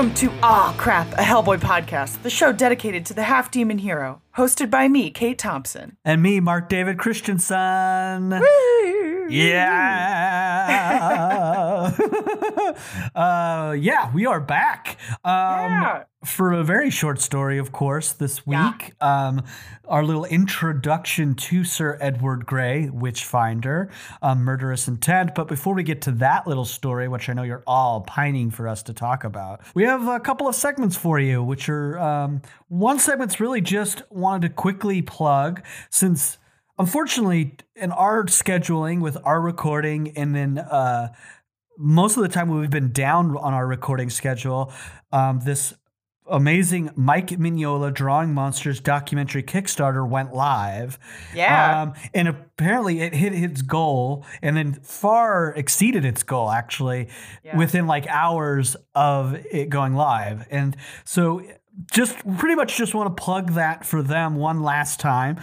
welcome to Ah Crap, a Hellboy podcast, the show dedicated to the half demon hero, hosted by me, Kate Thompson. And me, Mark David Christensen. Yeah. Uh, yeah, we are back. Um, Yeah. For a very short story, of course, this Yeah. week. Um, our little introduction to Sir Edward Grey, Witchfinder, um, Murderous Intent. But before we get to that little story, which I know you're all pining for us to talk about, we have a couple of segments for you, which are um, one segment's really just wanted to quickly plug since unfortunately in our scheduling with our recording and then uh, most of the time we've been down on our recording schedule um, this amazing mike mignola drawing monsters documentary kickstarter went live Yeah. um, and apparently it hit its goal and then far exceeded its goal actually Yeah. within like hours of it going live and so just pretty much just want to plug that for them one last time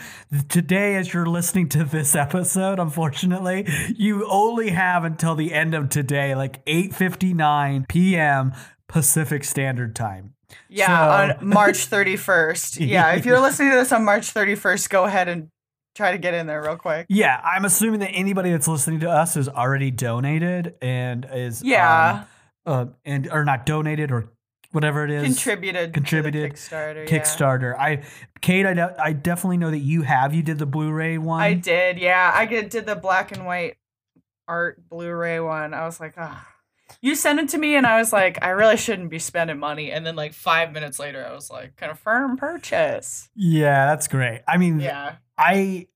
today as you're listening to this episode unfortunately you only have until the end of today like 8:59 p.m. pacific standard time yeah, so- on March 31st. Yeah, if you're listening to this on March 31st, go ahead and try to get in there real quick. Yeah, I'm assuming that anybody that's listening to us has already donated and is Yeah. um, uh, and or not donated or whatever it is Contributed. contributed, the Kickstarter. yeah. Kickstarter. I Kate, I, de- I definitely know that you have. You did the Blu-ray one. I did. Yeah, I did the black and white art Blu-ray one. I was like, ah. You sent it to me, and I was like, I really shouldn't be spending money. And then, like five minutes later, I was like, confirm purchase. Yeah, that's great. I mean, Yeah. I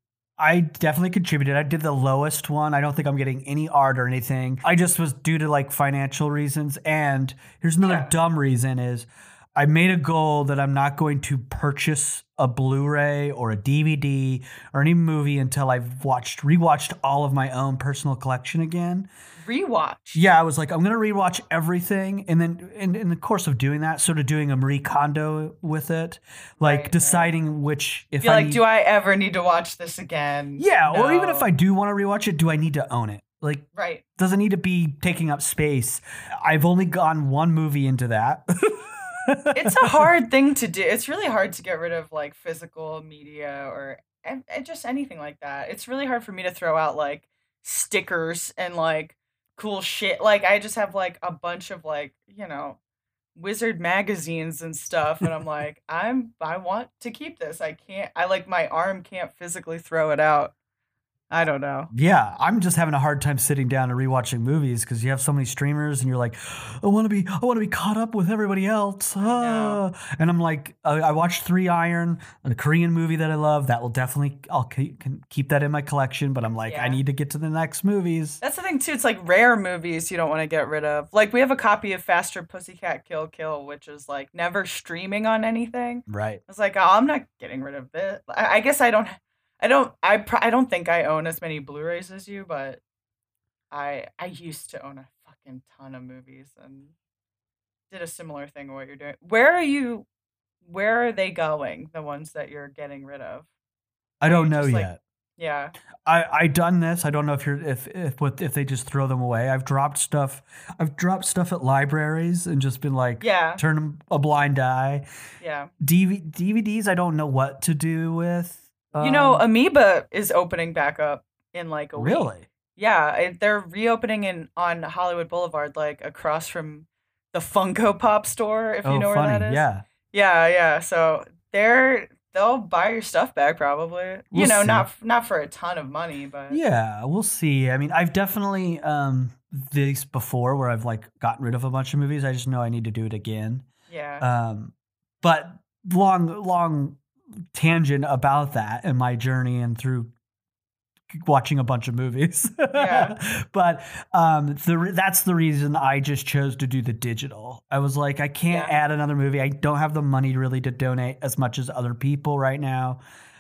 I definitely contributed. I did the lowest one. I don't think I'm getting any art or anything. I just was due to like financial reasons. And here's another Yeah. dumb reason is I made a goal that I'm not going to purchase a Blu-ray or a DVD or any movie until I've watched rewatched all of my own personal collection again. Rewatch. Yeah, I was like, I'm gonna rewatch everything, and then in, in the course of doing that, sort of doing a Marie Kondo with it, like Right, right. deciding which if You're I like, need- do I ever need to watch this again? yeah, or even if I do want to rewatch it, do I need to own it? Like, Right. does it need to be taking up space? I've only gone one movie into that. It's a hard thing to do. It's really hard to get rid of like physical media or and, and eh, just anything like that. It's really hard for me to throw out like stickers and like cool shit. Like I just have like a bunch of like, you know, wizard magazines and stuff and I'm like, I'm I want to keep this. I can't I like my arm can't physically throw it out. I don't know. yeah, I'm just having a hard time sitting down and rewatching movies because you have so many streamers, and you're like, I want to be, I want to be caught up with everybody else. Ah. And I'm like, I, I watched Three Iron, a Korean movie that I love. That will definitely, I'll keep, can keep that in my collection. But I'm like, Yeah. I need to get to the next movies. That's the thing too. It's like rare movies you don't want to get rid of. Like we have a copy of Faster Pussycat Kill Kill, which is like never streaming on anything. Right. I was like, oh, I'm not getting rid of this. I, I guess I don't. I don't. I. Pr- I don't think I own as many Blu-rays as you, but I. I used to own a fucking ton of movies and did a similar thing to what you're doing. Where are you? Where are they going? The ones that you're getting rid of? I don't know just, like, yet. Yeah. I I done this. I don't know if you're if if what if they just throw them away. I've dropped stuff. I've dropped stuff at libraries and just been like, Yeah. turn a blind eye. Yeah. DV, DVDs, I don't know what to do with. You know, Um, Amoeba is opening back up in like a week. really? Yeah, they're reopening in on Hollywood Boulevard, like across from the Funko Pop store. If oh, you know funny. where that is. Yeah. Yeah, yeah. So they're they'll buy your stuff back probably. you We'll know, see. not not for a ton of money, but Yeah, we'll see. I mean, I've definitely um this before where I've like gotten rid of a bunch of movies. I just know I need to do it again. yeah. Um, but long, long tangent about that and my journey and through watching a bunch of movies. Yeah. but um, the re- that's the reason I just chose to do the digital. I was like, I can't Yeah. add another movie. I don't have the money really to donate as much as other people right now.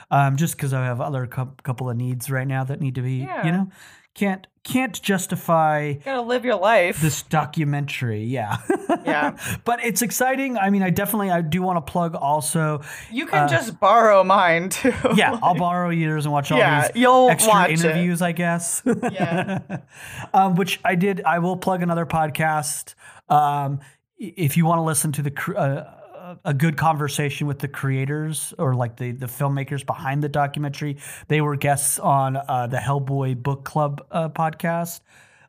Um, just because I have other cou- couple of needs right now that need to be, Yeah. you know, can't can't justify Gotta live your life. this documentary yeah Yeah. but it's exciting i mean i definitely i do want to plug also you can uh, just borrow mine too. yeah i'll borrow yours and watch all Yeah, these you'll extra watch it. interviews i guess Yeah. um, which i did i will plug another podcast um, if you want to listen to the uh, a good conversation with the creators or like the the filmmakers behind the documentary, they were guests on uh, the Hellboy Book Club uh, podcast.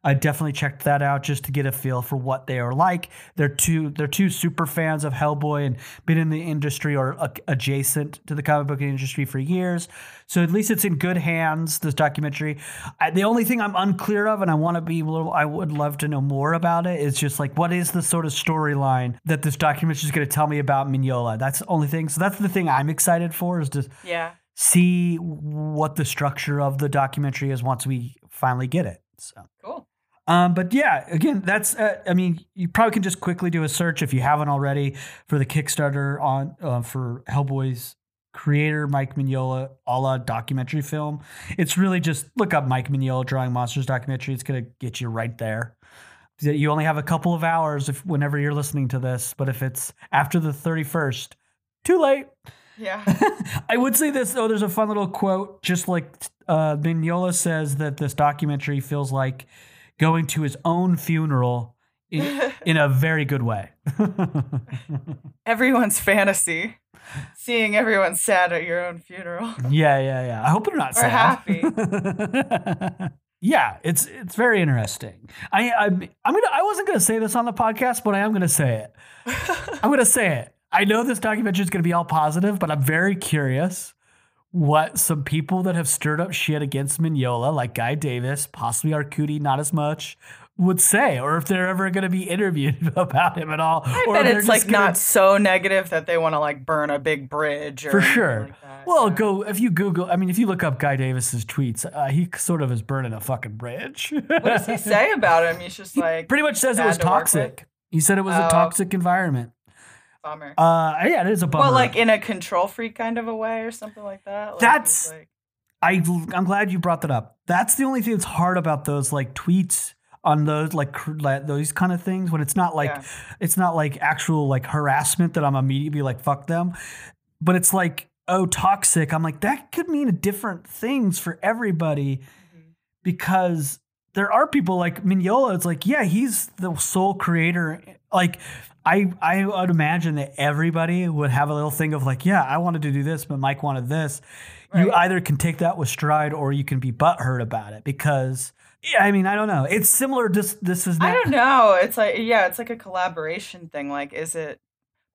I definitely checked that out just to get a feel for what they are like. They're two they're two super fans of Hellboy and been in the industry or uh, adjacent to the comic book industry for years. So at least it's in good hands. This documentary. I, the only thing I'm unclear of, and I want to be a little, I would love to know more about it. Is just like what is the sort of storyline that this documentary is going to tell me about Mignola? That's the only thing. So that's the thing I'm excited for is to Yeah. see what the structure of the documentary is once we finally get it. So. Cool. Um, but yeah, again, that's. Uh, I mean, you probably can just quickly do a search if you haven't already for the Kickstarter on uh, for Hellboy's creator Mike Mignola a la documentary film. It's really just look up Mike Mignola drawing monsters documentary. It's gonna get you right there. You only have a couple of hours if whenever you're listening to this, but if it's after the 31st, too late. Yeah. I would say this though. There's a fun little quote, just like uh, Mignola says that this documentary feels like going to his own funeral in, in a very good way. Everyone's fantasy. Seeing everyone sad at your own funeral. yeah, yeah, yeah. I hope they're not Or sad. happy. yeah, it's it's very interesting. I I I'm gonna I wasn't gonna say this on the podcast, but I am gonna say it. I'm gonna say it. I know this documentary is gonna be all positive, but I'm very curious what some people that have stirred up shit against Mignola, like Guy Davis, possibly Arcudi, not as much, would say, or if they're ever going to be interviewed about him at all. I or bet it's like gonna- not so negative that they want to like burn a big bridge or for sure. like that, well, yeah. go if you Google. I mean, if you look up Guy Davis's tweets, uh, he sort of is burning a fucking bridge. What does he say about him? He's just like Pretty much says it was to toxic. He said it was a Oh. toxic environment. Bummer. Uh, yeah, it is a bummer. well, like in a control freak kind of a way or something like that. Like, That's- like, I I'm glad you brought that up. That's the only thing that's hard about those like tweets on those like, cr- those kind of things when it's not like Yeah. it's not like actual like harassment that I'm immediately like fuck them, but it's like oh toxic. I'm like that could mean different things for everybody Mhm. because there are people like Mignola. It's like yeah, he's the sole creator. Like I I would imagine that everybody would have a little thing of like yeah, I wanted to do this, but Mike wanted this you either can take that with stride or you can be butthurt about it because yeah, I mean, I don't know. It's similar. This this is I don't know. It's like yeah, it's like a collaboration thing. Like, is it?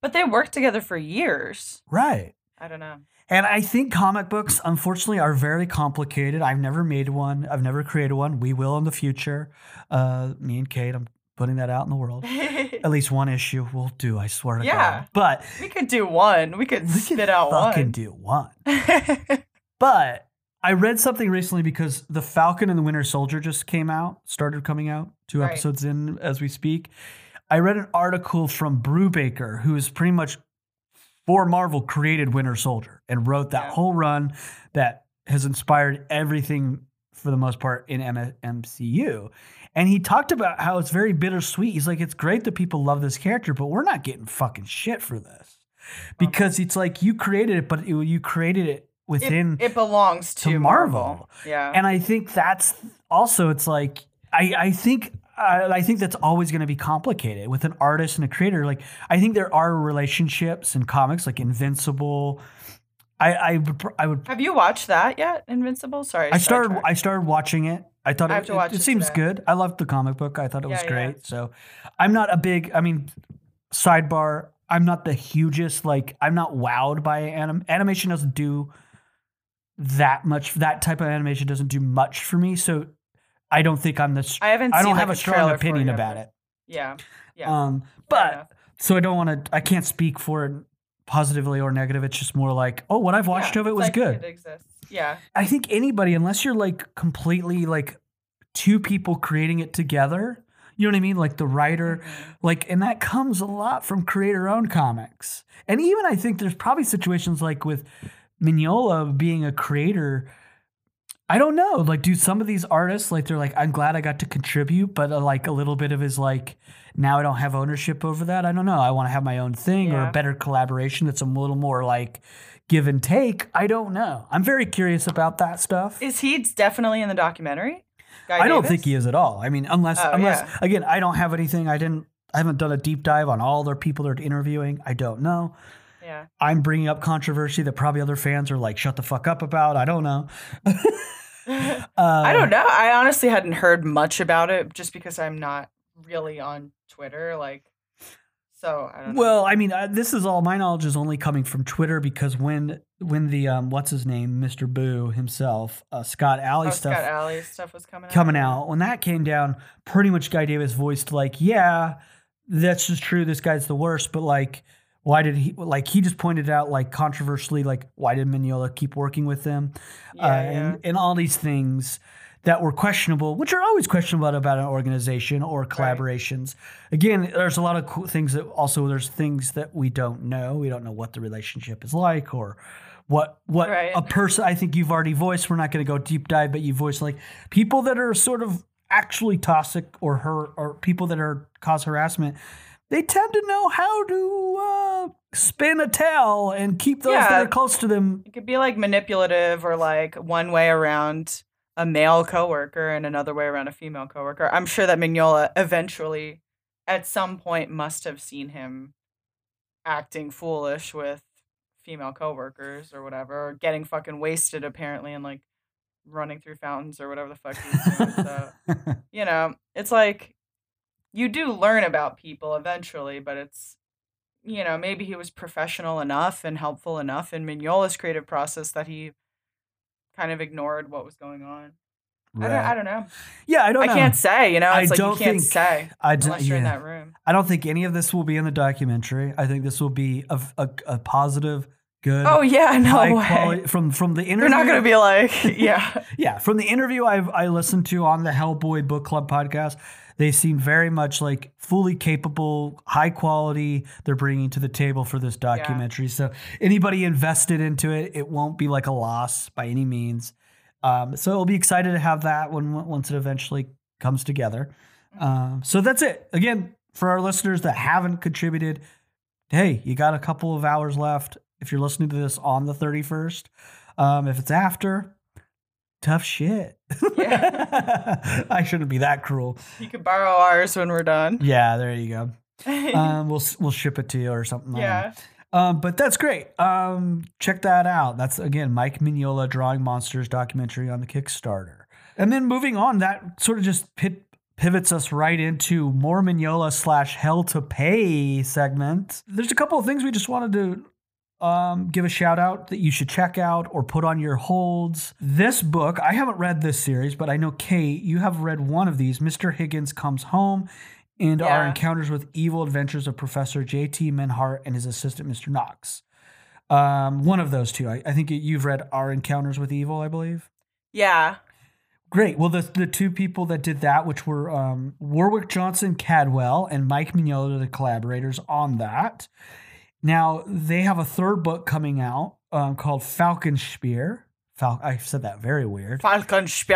But they worked together for years. right. I don't know. And I think comic books, unfortunately, are very complicated. I've never made one. I've never created one. We will in the future. Uh, me and Kate, I'm putting that out in the world. At least one issue we'll do. I swear to Yeah. God. But we could do one. We could we spit can out fucking one. do one. But I read something recently because The Falcon and the Winter Soldier just came out, started coming out, two Right. episodes in as we speak. I read an article from Brubaker, who is pretty much for Marvel created Winter Soldier and wrote that Yeah. whole run that has inspired everything for the most part in M- MCU. And he talked about how it's very bittersweet. He's like, it's great that people love this character, but we're not getting fucking shit for this. Because it's like you created it, but it, you created it it, within it belongs to, to Marvel. Marvel. Yeah. and I think that's also it's like I I think I think that's always going to be complicated with an artist and a creator. Like I think there are relationships in comics like Invincible. I I would I would Have you watched that yet? Invincible. Sorry. I started. I started watching it. I thought I it, it- it it seems good. I loved the comic book. I thought it was Yeah, yeah. great. So I'm not a big. I mean, sidebar. I'm not the hugest. Like I'm not wowed by anim- animation. Doesn't do that much. That type of animation doesn't do much for me. So I don't think I'm the. str- I haven't. I don't like, have a strong opinion about it. Yeah. Yeah. Um, but so I don't want to. I can't speak for it positively or negative. It's just more like, oh, what I've watched Yeah, of it was like good. It exists. Yeah. I think anybody, unless you're like completely like two people creating it together, you know what I mean? Like the writer, Mhm. like, and that comes a lot from creator owned comics. And even I think there's probably situations like with Mignola being a creator. I don't know. Like, do some of these artists like they're like, I'm glad I got to contribute, but uh, like a little bit of his like, now I don't have ownership over that. I don't know. I want to have my own thing or a better collaboration that's a little more like give and take. I don't know. I'm very curious about that stuff. Is he definitely in the documentary? Guy I don't think he is at all. I mean, unless Oh, unless yeah. again, I don't have anything. I didn't I haven't done a deep dive on all their people they're interviewing. I don't know. Yeah. I'm bringing up controversy that probably other fans are like, shut the fuck up about. I don't know. I don't know. I honestly hadn't heard much about it just because I'm not really on Twitter. Like, so I don't know. Well, I mean, uh, this is all my knowledge is only coming from Twitter because when when the um, what's his name, Mr. Boo himself, uh, Scott Allie oh, stuff Scott Allie stuff was coming out. coming out, when that came down, pretty much Guy Davis voiced like, yeah, that's just true. This guy's the worst, but like, why did he like? He just pointed out like controversially, like, why did Mignola keep working with them, Yeah, uh, yeah. and and all these things that were questionable, which are always questionable about an organization or collaborations. Again, there's a lot of cool things that also there's things that we don't know. We don't know what the relationship is like or what what Right. a person. I think you've already voiced. We're not going to go deep dive, but you voiced like people that are sort of actually toxic or her or people that are cause harassment. They tend to know how to uh, spin a towel and keep those that are close to them. It could be like manipulative or like one way around a male coworker and another way around a female coworker. I'm sure that Mignola eventually, at some point, must have seen him acting foolish with female coworkers or whatever, or getting fucking wasted apparently and like running through fountains or whatever the fuck he was doing. so you know, it's like you do learn about people eventually, but it's you know, maybe he was professional enough and helpful enough in Mignola's creative process that he kind of ignored what was going on. I, don't, I don't know. Yeah, I don't I know. can't say, you know, I it's like don't you can't think- say I d- unless you're in that room. I don't think any of this will be in the documentary. I think this will be a, a, a positive, good, Oh yeah, no way. quality from from the interview. They're not going to be like, yeah. yeah, from the interview I've I listened to on the Hellboy Book Club podcast. They seem very much like fully capable, high quality. They're bringing to the table for this documentary. So anybody invested into it, it won't be like a loss by any means. Um, so we'll be excited to have that when once it eventually comes together. Um, so that's it. Again, for our listeners that haven't contributed, hey, you got a couple of hours left. If you're listening to this on the 31st, um, if it's after, tough shit. Yeah. I shouldn't be that cruel. You could borrow ours when we're done. Yeah, there you go. Um, we'll we'll ship it to you or something. I don't know. yeah. Um, but that's great. Um, check that out. That's again Mike Mignola drawing monsters documentary on the Kickstarter. And then moving on, that sort of just pit, pivots us right into more Mignola slash Hell to Pay segment. There's a couple of things we just wanted to um, give a shout out that you should check out or put on your holds. This book, I haven't read this series, but I know Kate, you have read one of these. Mr. Higgins Comes Home and our encounters with evil adventures of Professor J.T. Meinhardt and his assistant, Mr. Knox. Um, one of those two. I, I think you've read Our Encounters with Evil, I believe. Yeah. Great. Well, the the two people that did that, which were um, Warwick Johnson Cadwell and Mike Mignola, the collaborators on that. Now they have a third book coming out um, called Falcon Spear. Fal- I said that very weird. Falkenspeer.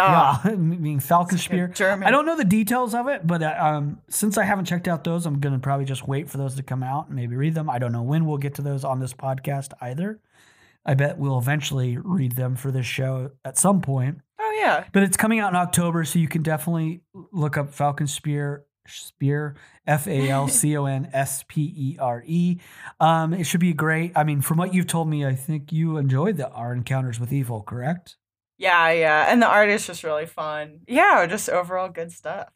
Yeah, meaning Falcon Spear. German. I don't know the details of it, but uh, um, since I haven't checked out those, I'm gonna probably just wait for those to come out and maybe read them. I don't know when we'll get to those on this podcast either. I bet we'll eventually read them for this show at some point. Oh yeah. But it's coming out in October, so you can definitely look up Falcon Spear. Spear, F A L C O N S P E R E. Um, it should be great. I mean, from what you've told me, I think you enjoyed the Our Encounters with Evil, correct? Yeah, yeah. And the art is just really fun. Yeah, just overall good stuff.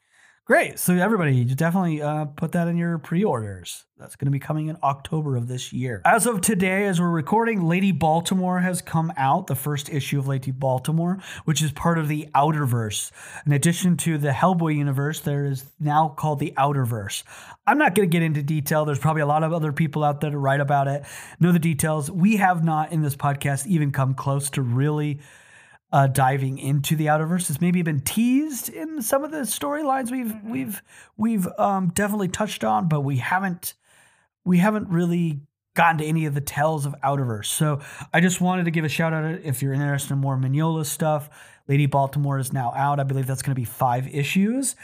Great. So everybody, definitely uh, put that in your pre-orders. That's going to be coming in October of this year. As of today, as we're recording, Lady Baltimore has come out, the first issue of Lady Baltimore, which is part of the Outerverse. In addition to the Hellboy universe, there is now called the Outerverse. I'm not going to get into detail. There's probably a lot of other people out there to write about it, know the details. We have not in this podcast even come close to really uh, diving into the Outerverse. It's maybe been teased in some of the storylines we've we've we've um, definitely touched on, but we haven't we haven't really gotten to any of the tells of Outerverse. So I just wanted to give a shout out if you're interested in more Mignola stuff. Lady Baltimore is now out. I believe that's going to be five issues.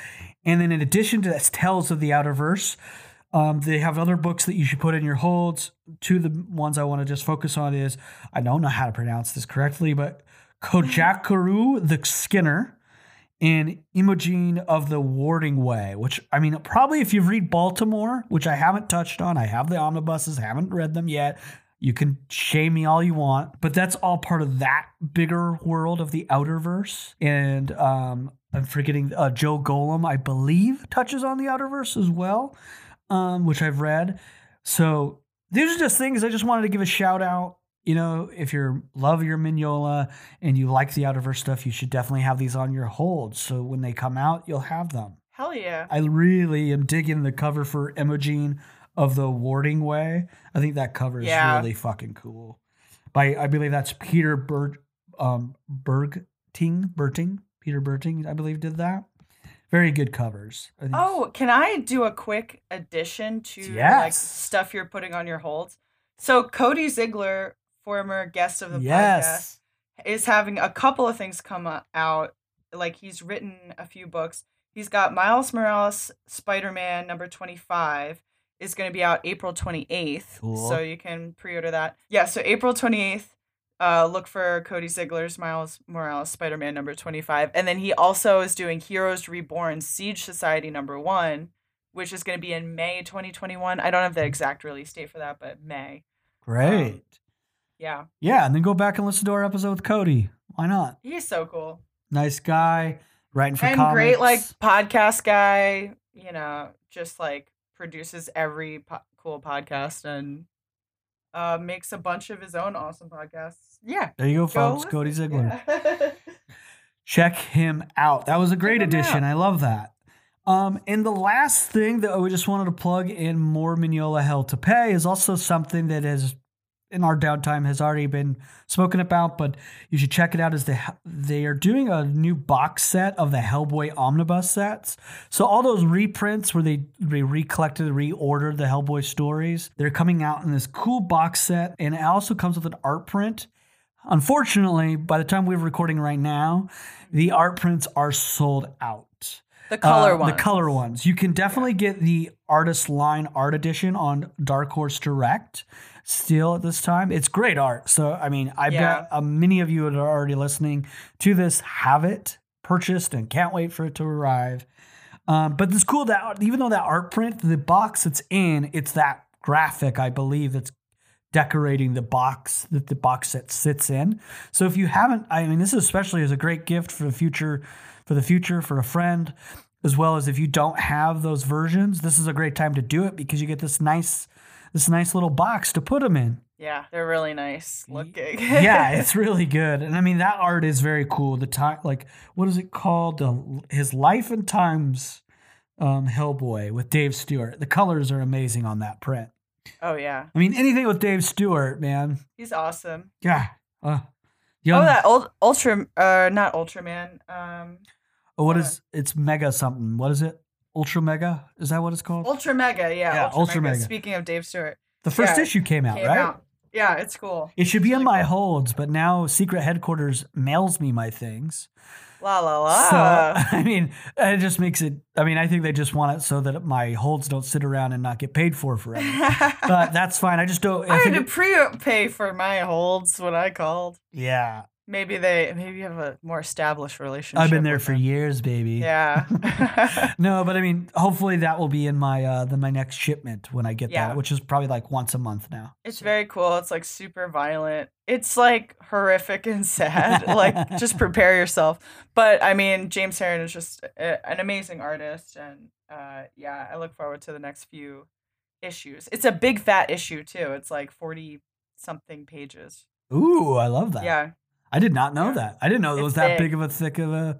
And then in addition to that tells of the Outerverse, um, they have other books that you should put in your holds. Two of the ones I want to just focus on is I don't know how to pronounce this correctly, but Kojakaru the Skinner and Imogen of the Warding Way, which I mean, probably if you read Baltimore, which I haven't touched on, I have the omnibuses, haven't read them yet. You can shame me all you want, but that's all part of that bigger world of the Outerverse. And um, I'm forgetting uh, Joe Golem, I believe, touches on the Outerverse as well, um, which I've read. So these are just things I just wanted to give a shout out. You know, if you love your Mignola and you like the Outerverse stuff, you should definitely have these on your hold. So when they come out, you'll have them. Hell yeah. I really am digging the cover for Imogen of the Warding Way. I think that cover is Yeah. really fucking cool. By I believe that's Peter Berg um Bergting Berting Peter Berting I believe did that. Very good covers. Oh, can I do a quick addition to like stuff you're putting on your holds? So Cody Ziglar, former guest of the yes. podcast, is having a couple of things come out. Like he's written a few books. He's got Miles Morales Spider-Man number 25 is going to be out April 28th. Cool. So you can pre-order that. Yeah, so April 28th uh, look for Cody Ziglar's Miles Morales Spider-Man number 25. And then he also is doing Heroes Reborn Siege Society number 1, which is going to be in May 2021. I don't have the exact release date for that, but May. Great. Yeah. yeah, and then go back and listen to our episode with Cody. Why not? He's so cool. Nice guy, writing for and comics. great like podcast guy you know just like produces every po- cool podcast and uh makes a bunch of his own awesome podcasts yeah there you go, folks. Cody Ziglar. Yeah. check him out. That was a great addition. out. I love that. Um, and the last thing that we just wanted to plug in more Mignola Hell to Pay is also something that has in our downtime has already been spoken about, but you should check it out. Is they they are doing a new box set of the Hellboy omnibus sets. So all those reprints where they they recollected, reordered the Hellboy stories, they're coming out in this cool box set, and it also comes with an art print. Unfortunately, by the time we're recording right now, the art prints are sold out. the color Uh, one The color ones. You can definitely get the artist line art edition on Dark Horse Direct still at this time. It's great art. So, I mean, I Yeah. bet uh, many of you that are already listening to this have it purchased and can't wait for it to arrive. Um, but it's cool that even though that art print, the box it's in, it's that graphic, I believe, that's decorating the box that the box set sits in. So if you haven't, I mean, this is especially is a great gift for the future, for the future, for a friend, as well as if you don't have those versions, this is a great time to do it because you get this nice, this nice little box to put them in. yeah they're really nice looking yeah, it's really good, and I mean that art is very cool. The time, like, what is it called? The, his life and times, um, Hellboy with Dave Stewart. The colors are amazing on that print. oh yeah I mean, anything with Dave Stewart, man. he's awesome Yeah. Uh, young, oh that old ultra uh not ultraman um oh, what is it's mega something? What is it? Ultra mega? Is that what it's called? ultra mega yeah, Yeah, ultra, Ultra mega. Mega. speaking of dave stewart the first yeah, issue came out, came right? out yeah it's cool It should be in my cool. holds, but now Secret Headquarters mails me my things. la la la So I mean, it just makes it. I mean, I think they just want it so that my holds don't sit around and not get paid for forever. but that's fine. I just don't. I I had to it- pre-pay for my holds when I called. yeah, Maybe they maybe you have a more established relationship. I've been there for them. years, baby. Yeah. no, but I mean, hopefully that will be in my uh the, my next shipment when I get Yeah. that, which is probably like once a month now. it's very cool. It's like super violent. It's like horrific and sad. like just prepare yourself. But I mean, James Harren is just a, an amazing artist and uh yeah, I look forward to the next few issues. It's a big fat issue too. It's like 40 something pages. Ooh, I love that. Yeah. I did not know Yeah. that. I didn't know it was that big. big of a thick of a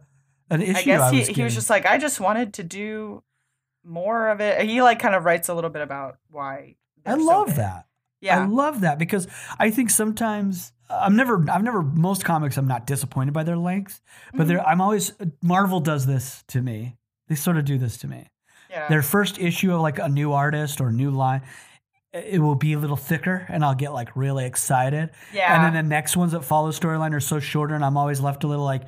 an issue. I guess he, was he was just like, I just wanted to do more of it. He like kind of writes a little bit about why. I so love big. that. I love that because I think sometimes I'm never I've never most comics I'm not disappointed by their length, but Mhm. they're I'm always Marvel does this to me. They sort of do this to me. yeah. Their first issue of like a new artist or new line it will be a little thicker and I'll get like really excited. yeah. And then the next ones that follow storyline are so shorter and I'm always left a little like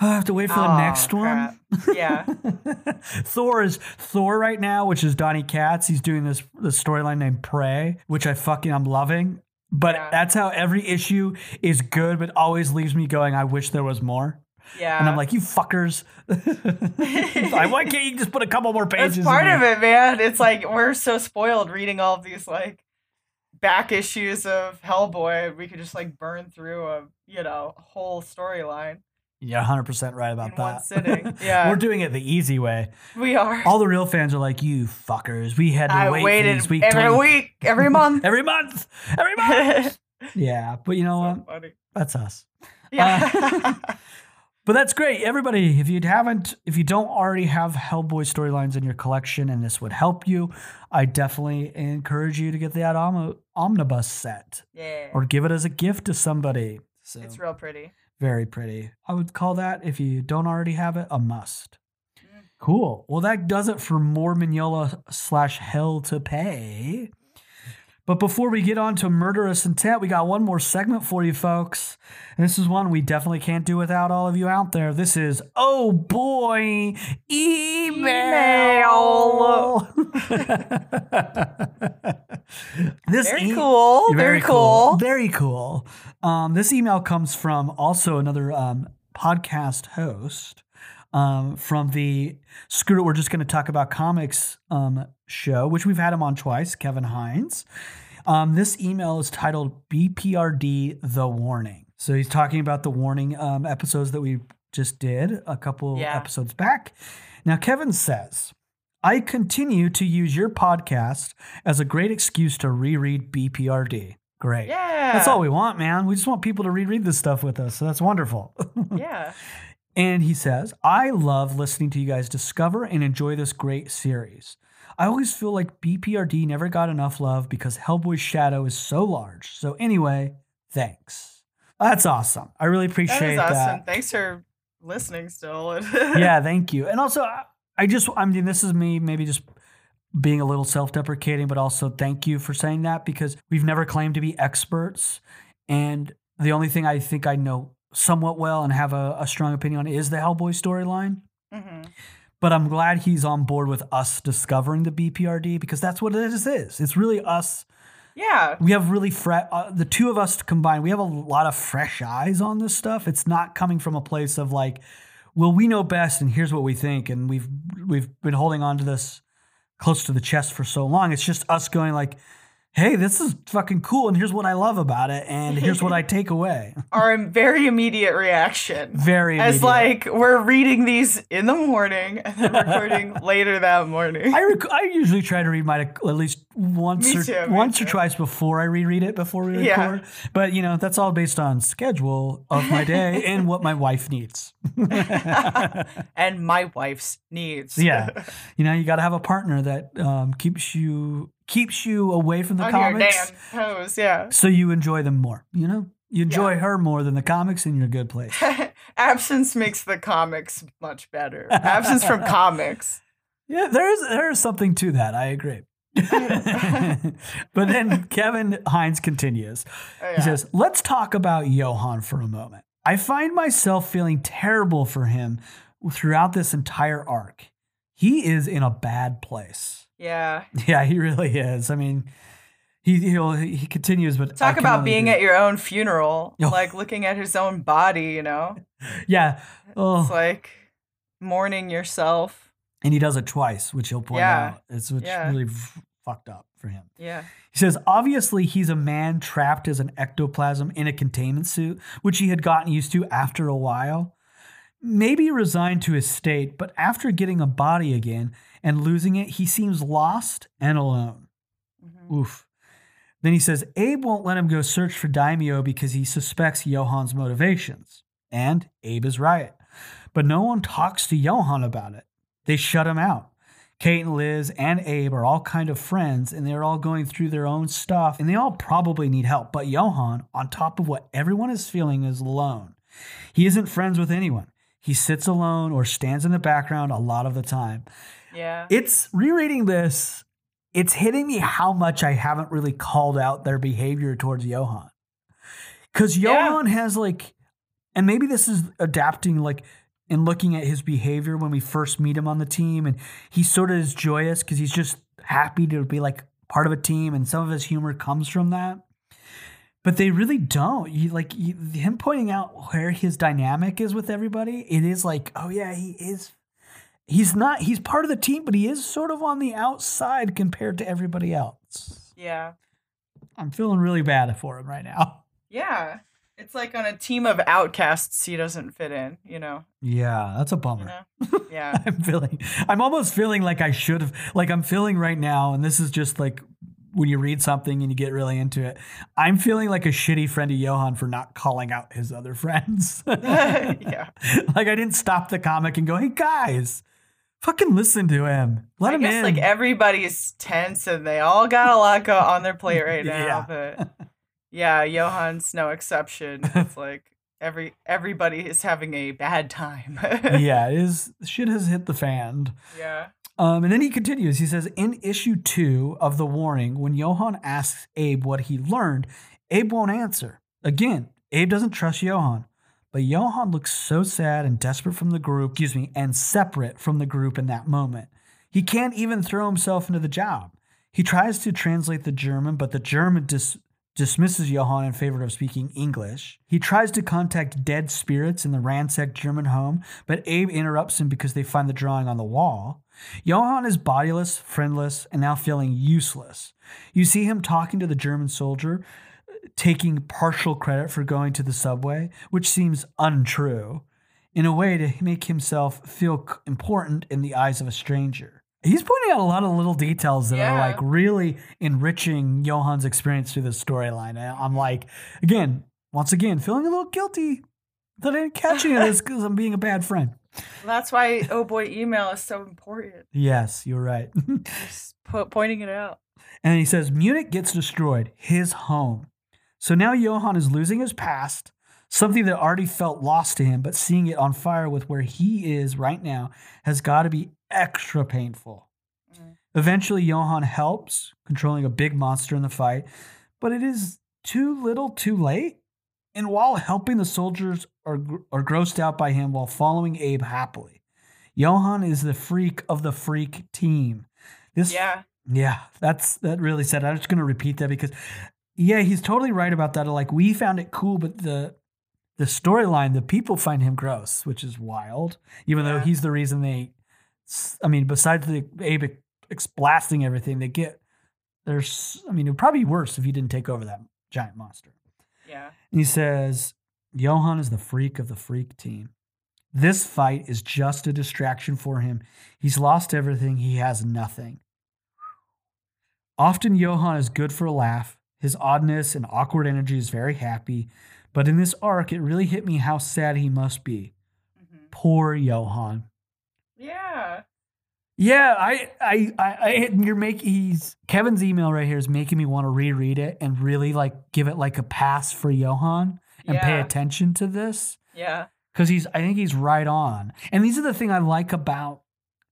oh, I have to wait for the Oh, next crap. one. Yeah. Thor is Thor right now, which is Donny Cates. He's doing this this storyline named Prey, which I fucking I'm loving. But Yeah. that's how every issue is good, but always leaves me going. I wish there was more. Yeah. And I'm like, you fuckers. like, why can't you just put a couple more pages? That's part of it, man. It's like we're so spoiled reading all of these like back issues of Hellboy. We could just like burn through a you know whole storyline You're 100% right about in that. sitting. Yeah, We're doing it the easy way. we are. All the real fans are like, you fuckers. We had to I wait waited for these week every week, every month. Every month. Every month. yeah. But you know what? funny. That's us. Yeah. Uh, But that's great. Everybody, if you haven't, if you don't already have Hellboy storylines in your collection and this would help you, I definitely encourage you to get that om- omnibus set yeah. or give it as a gift to somebody. So It's real pretty. very pretty. I would call that, if you don't already have it, a must. Mm. Cool. Well, that does it for more Mignola slash Hell to Pay. But before we get on to murderous intent, we got one more segment for you folks. And this is one we definitely can't do without all of you out there. This is Oh Boy Email. this Very e- cool. Very, cool. very cool. Um, this email comes from also another um, podcast host um, from the Screw It, We're Just Going to Talk About Comics um, show, which we've had him on twice, Kevin Hines. Um, this email is titled BPRD The Warning. So he's talking about the warning um, episodes that we just did a couple Yeah. episodes back. Now, Kevin says, I continue to use your podcast as a great excuse to reread BPRD. Great. Yeah. That's all we want, man. We just want people to reread this stuff with us. So that's wonderful. Yeah. And he says, I love listening to you guys discover and enjoy this great series. I always feel like BPRD never got enough love because Hellboy's shadow is so large. So, anyway, thanks. That's awesome. I really That appreciate is awesome. that. Thanks for listening still. yeah, thank you. And also, I- I just, I mean, this is me maybe just being a little self deprecating, but also thank you for saying that because we've never claimed to be experts. And the only thing I think I know somewhat well and have a, a strong opinion on is the Hellboy storyline. hmm But I'm glad he's on board with us discovering the BPRD because that's what it is. It's really us. Yeah. We have really fresh, uh, the two of us combined, we have a lot of fresh eyes on this stuff. It's not coming from a place of like, well, we know best and here's what we think. And we've, we've been holding on to this close to the chest for so long. It's just us going like, hey, this is fucking cool. And here's what I love about it. And here's what I take away. Our very immediate reaction. Very As like we're reading these in the morning and then recording later that morning. I, rec- I usually try to read mine at least once Me or too, once or twice before I reread it before we Yeah. record. But you know that's all based on schedule of my day and what my wife needs. and my wife's needs. yeah, you know you got to have a partner that um, keeps you keeps you away from the On your comics, damn toes, yeah. so you enjoy them more. You know, you enjoy her more than the comics, and you're a good place. Absence makes the comics much better. Absence from comics. Yeah, there is there is something to that. I agree. but then Kevin Hines continues. Oh, He says, Let's talk about Johann for a moment. I find myself feeling terrible for him throughout this entire arc. He is in a bad place. Yeah. Yeah, he really is. I mean, he he'll, he continues, but Talk about being agree. at your own funeral, Oh. like looking at his own body, you know? yeah. Oh. It's Oh, like mourning yourself. and he does it twice, which he'll point Yeah. out. It's which Yeah. really f- fucked up for him. Yeah. He says, obviously, he's a man trapped as an ectoplasm in a containment suit, which he had gotten used to after a while. Maybe resigned to his state, but after getting a body again and losing it, he seems lost and alone. Mhm. Oof. Then he says, Abe won't let him go search for Daimio because he suspects Johann's motivations. And Abe is right. But no one talks to Johann about it. They shut him out. Kate and Liz and Abe are all kind of friends and they're all going through their own stuff and they all probably need help. But Johann, on top of what everyone is feeling, is alone. He isn't friends with anyone. He sits alone or stands in the background a lot of the time. Yeah. It's rereading this, it's hitting me how much I haven't really called out their behavior towards Johann. Because Yeah. Johann has like, and maybe this is adapting like and looking at his behavior when we first meet him on the team, and he sort of is joyous because he's just happy to be like part of a team, and some of his humor comes from that. but they really don't. You like you, him pointing out where his dynamic is with everybody. It is like, oh yeah, he is. He's not. He's part of the team, but he is sort of on the outside compared to everybody else. Yeah. I'm feeling really bad for him right now. Yeah. It's like on a team of outcasts, he doesn't fit in, you know? Yeah, that's a bummer. You know? Yeah. I'm feeling. I'm almost feeling like I should have. Like I'm feeling right now, and this is just like when you read something and you get really into it. I'm feeling like a shitty friend of Johann for not calling out his other friends. yeah. Like I didn't stop the comic and go, "Hey guys, fucking listen to him. Let I him guess in." like everybody's tense and they all got a lot go on their plate right now. Yeah. But yeah, Johann's no exception. It's like every everybody is having a bad time. yeah, it is shit has hit the fan. yeah. Um, and then he continues. He says, in issue two of the warning, when Johann asks Abe what he learned, Abe won't answer. Again, Abe doesn't trust Johann. But Johann looks so sad and desperate from the group, excuse me, and separate from the group in that moment. He can't even throw himself into the job. He tries to translate the German, but the German dis- dismisses Johann in favor of speaking English. He tries to contact dead spirits in the ransacked German home, but Abe interrupts him because they find the drawing on the wall. Johann is bodiless, friendless, and now feeling useless. You see him talking to the German soldier, taking partial credit for going to the subway, which seems untrue, in a way to make himself feel important in the eyes of a stranger. He's pointing out a lot of little details that are like really enriching Johann's experience through the storyline. I'm like, again, once again, feeling a little guilty that I didn't catch any of this because I'm being a bad friend. That's why oh boy email is so important. Yes, you're right. Just po- pointing it out. And he says Munich gets destroyed, his home. So now Johann is losing his past, something that already felt lost to him, but seeing it on fire with where he is right now has got to be extra painful. Mm. Eventually, Johann helps, controlling a big monster in the fight, but it is too little too late. And while helping, the soldiers are, are grossed out by him while following Abe happily. Johann is the freak of the freak team. This Yeah. yeah, that's that really said. I'm just gonna repeat that because yeah, he's totally right about that. Like we found it cool, but the the storyline, the people find him gross, which is wild. Even though he's the reason they I mean, besides the Abe ex- blasting everything, they get there's I mean, it'd probably be worse if he didn't take over that giant monster. Yeah. And he says, Johann is the freak of the freak team. This fight is just a distraction for him. He's lost everything, he has nothing. Often, Johann is good for a laugh. His oddness and awkward energy is very happy. But in this arc, it really hit me how sad he must be. hmm Poor Johann. Yeah. Yeah, I, I, I, I you're making he's Kevin's email right here is making me want to reread it and really like give it like a pass for Johann and pay attention to this Yeah. because he's I think he's right on. And these are the thing I like about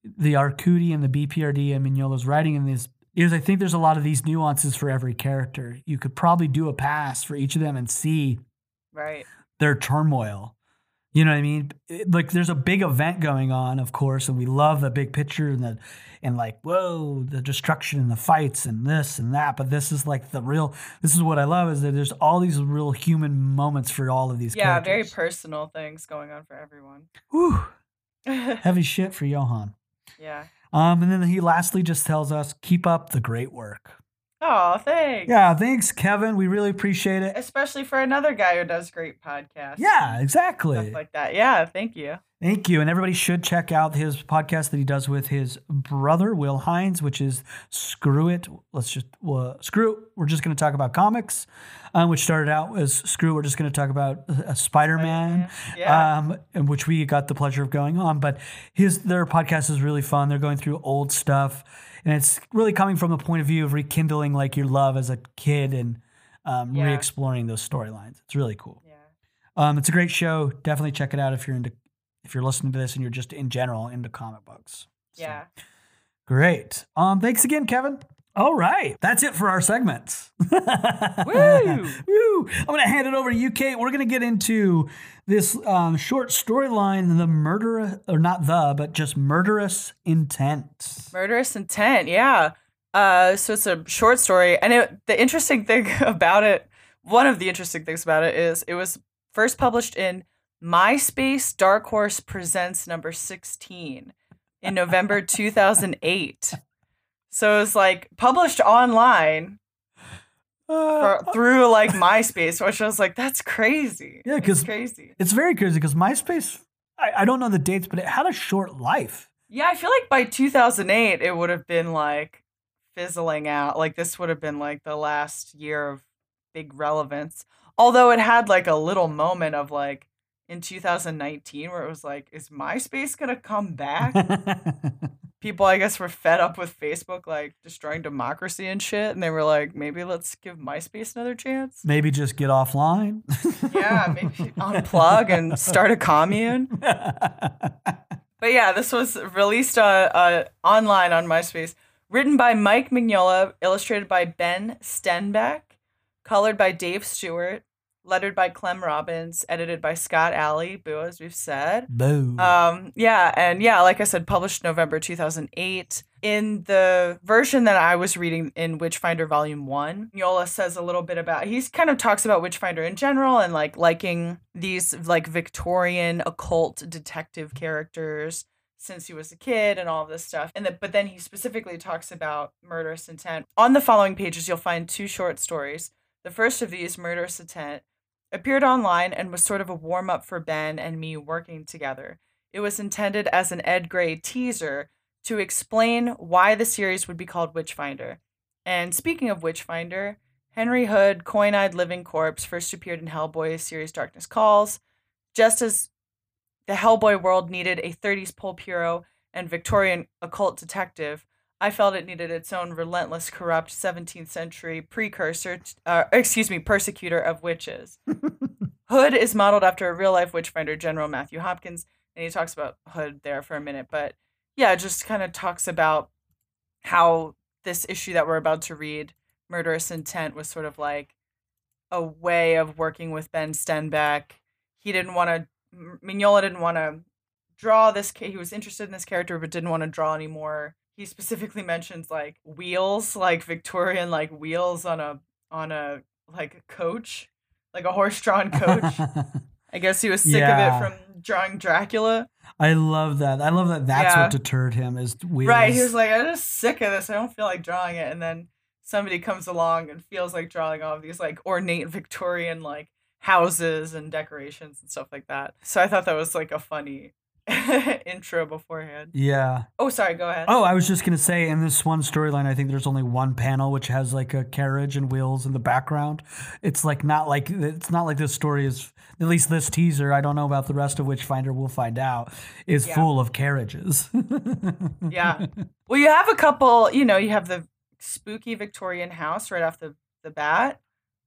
the Arcudi and the BPRD and Mignola's writing in this is I think there's a lot of these nuances for every character. You could probably do a pass for each of them and see Right. their turmoil. You know what I mean? It- like there's a big event going on, of course, and we love the big picture and the and like whoa, the destruction and the fights and this and that. But this is like the real. This is what I love is that there's all these real human moments for all of these. Yeah. Very personal things going on for everyone. Whew, heavy shit for Johann. Um, and then he lastly just tells us keep up the great work. Oh, thanks. Yeah, thanks, Kevin. We really appreciate it. Especially for another guy who does great podcasts. Yeah, exactly. Stuff like that. Yeah. Thank you. Thank you. And everybody should check out his podcast that he does with his brother, Will Hines, which is Screw It. Let's just, uh, Screw It. We're just going to talk about comics, um, which started out as Screw We're just going to talk about uh, Spider Man, Yeah. um, and which we got the pleasure of going on. But his their podcast is really fun. They're going through old stuff, and it's really coming from the point of view of rekindling like your love as a kid and um, Yeah. re-exploring those storylines. It's really cool. yeah. Um, it's a great show. Definitely check it out if you're into if you're listening to this and you're just in general into comic books. So, Yeah. great. Um, thanks again, Kevin. All right, that's it for our segments. Woo! Woo! I'm gonna hand it over to you, Kate. We're gonna get into this um, short storyline, the murder, or not the, but just murderous intent. Murderous intent, yeah. Uh, so it's a short story, and it, the interesting thing about it one of the interesting things about it is it was first published in MySpace Dark Horse Presents number 16 in November 2008. So it was like published online for, uh, through like MySpace, which I was like, that's crazy. Yeah, It's 'cause- crazy. it's very crazy because MySpace, I, I don't know the dates, but it had a short life. Yeah, I feel like by 2008, it would have been like fizzling out. Like this would have been like the last year of big relevance. Although it had like a little moment of like in 2019 where it was like, is MySpace gonna come back? People, I guess, were fed up with Facebook like destroying democracy and shit, and they were like, maybe let's give MySpace another chance. Maybe just get offline. Yeah, maybe unplug and start a commune. But yeah, this was released uh, uh, online on MySpace. Written by Mike Mignola, illustrated by Ben Stenbeck, colored by Dave Stewart, lettered by Clem Robins, edited by Scott Allie, boo, as we've said. Boo. Um, yeah, and yeah, like I said, published November 2008. In the version that I was reading in Witchfinder Volume 1, Mignola says a little bit about, he kind of talks about Witchfinder in general and like liking these like Victorian occult detective characters since he was a kid and all of this stuff. And the, but then he specifically talks about murderous intent. On the following pages, you'll find two short stories. The first of these, Murderous Intent, appeared online and was sort of a warm up for Ben and me working together. It was intended as an Ed Grey teaser to explain why the series would be called Witchfinder. And speaking of Witchfinder, Henry Hood, coin eyed living corpse, first appeared in Hellboy's series Darkness Calls, just as the Hellboy world needed a 30s pulp hero and Victorian occult detective. I felt it needed its own relentless, corrupt 17th century precursor, t- uh, excuse me, persecutor of witches. Hood is modeled after a real life witchfinder, General Matthew Hopkins, and he talks about Hood there for a minute. But yeah, it just kind of talks about how this issue that we're about to read, Murderous Intent, was sort of like a way of working with Ben Stenbeck. He didn't want to, Mignola didn't want to draw this, he was interested in this character, but didn't want to draw anymore. He specifically mentions like wheels, like Victorian, like wheels on a, on a, like coach, like a horse drawn coach. I guess he was sick Yeah. of it from drawing Dracula. I love that. I love that. That's Yeah. what deterred him. Is wheels. Right. He was like, I'm just sick of this. I don't feel like drawing it. And then somebody comes along and feels like drawing all of these like ornate Victorian like houses and decorations and stuff like that. So I thought that was like a funny intro beforehand. yeah. Oh, sorry. Go ahead. Oh, I was just gonna say, in this one storyline, I think there's only one panel which has like a carriage and wheels in the background. It's like not like it's not like this story is at least this teaser. I don't know about the rest of Witchfinder. We'll find out. Is Yeah. full of carriages. Yeah. Well, you have a couple, you know, you have the spooky Victorian house right off the, the bat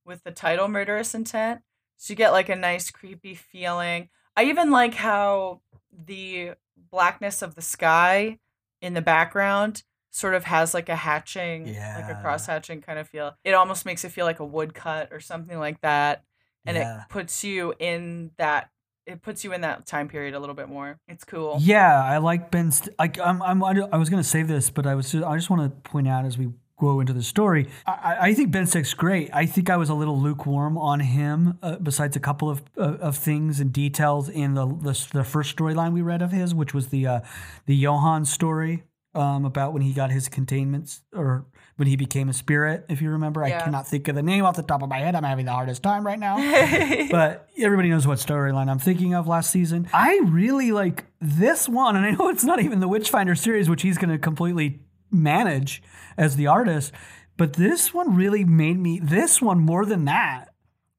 with the title Murderous Intent. So you get like a nice creepy feeling. I even like how the blackness of the sky in the background sort of has like a hatching, like a cross hatching kind of feel. It almost makes it feel like a woodcut or something like that. And Yeah. it puts you in that it puts you in that time period a little bit more. It's cool. Yeah, I like Ben. St- like I'm, I'm, I was going to save this, but I was. just, I just want to point out as we go into the story, I, I- think Ben Stick's great. I think I was a little lukewarm on him, uh, besides a couple of uh, of things and details in the the, the first storyline we read of his, which was the uh, the Johann story um, about when he got his containments or when he became a spirit. If you remember, I cannot think of the name off the top of my head. I'm having the hardest time right now but everybody knows what storyline I'm thinking of last season. I really like this one, and I know it's not even the Witchfinder series, which he's going to completely manage as the artist, but this one really made me, this one more than that,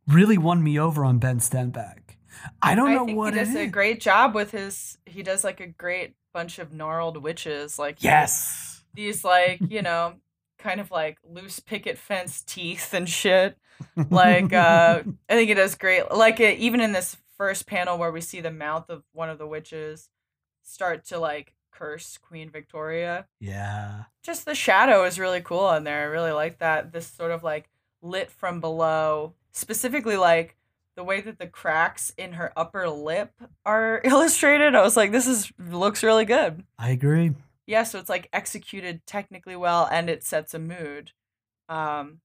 really won me over on Ben Stenbeck. I don't know I think what he it does a great job with his. He does like a great bunch of gnarled witches, like Yes. these like you know kind of like loose picket fence teeth and shit. Like uh I think he does great. Like uh, even in this first panel where we see the mouth of one of the witches start to like curse Queen Victoria. yeah. Just the shadow is really cool in there. I really like that. This sort of like lit from below, specifically like the way that the cracks in her upper lip are illustrated. I was like, this is looks really good. I agree. Yeah, so it's like executed technically well and it sets a mood. Um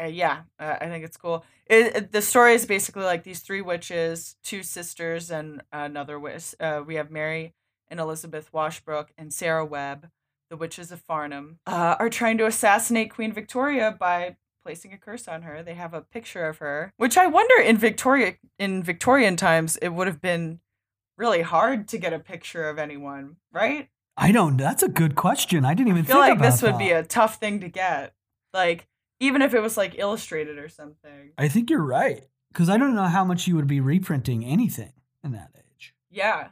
uh, yeah, uh, I think it's cool. It, it- the story is basically like these three witches, two sisters, and another witch. Uh, we have Mary and Elizabeth Washbrook and Sarah Webb, the witches of Farnham, uh, are trying to assassinate Queen Victoria by placing a curse on her. They have a picture of her, which I wonder in Victoria in Victorian times it would have been really hard to get a picture of anyone, right? I don't. That's a good question. I didn't even I feel think like this would be a tough thing to get. Like even if it was like illustrated or something. I think you're right because I don't know how much you would be reprinting anything in that age. Yeah.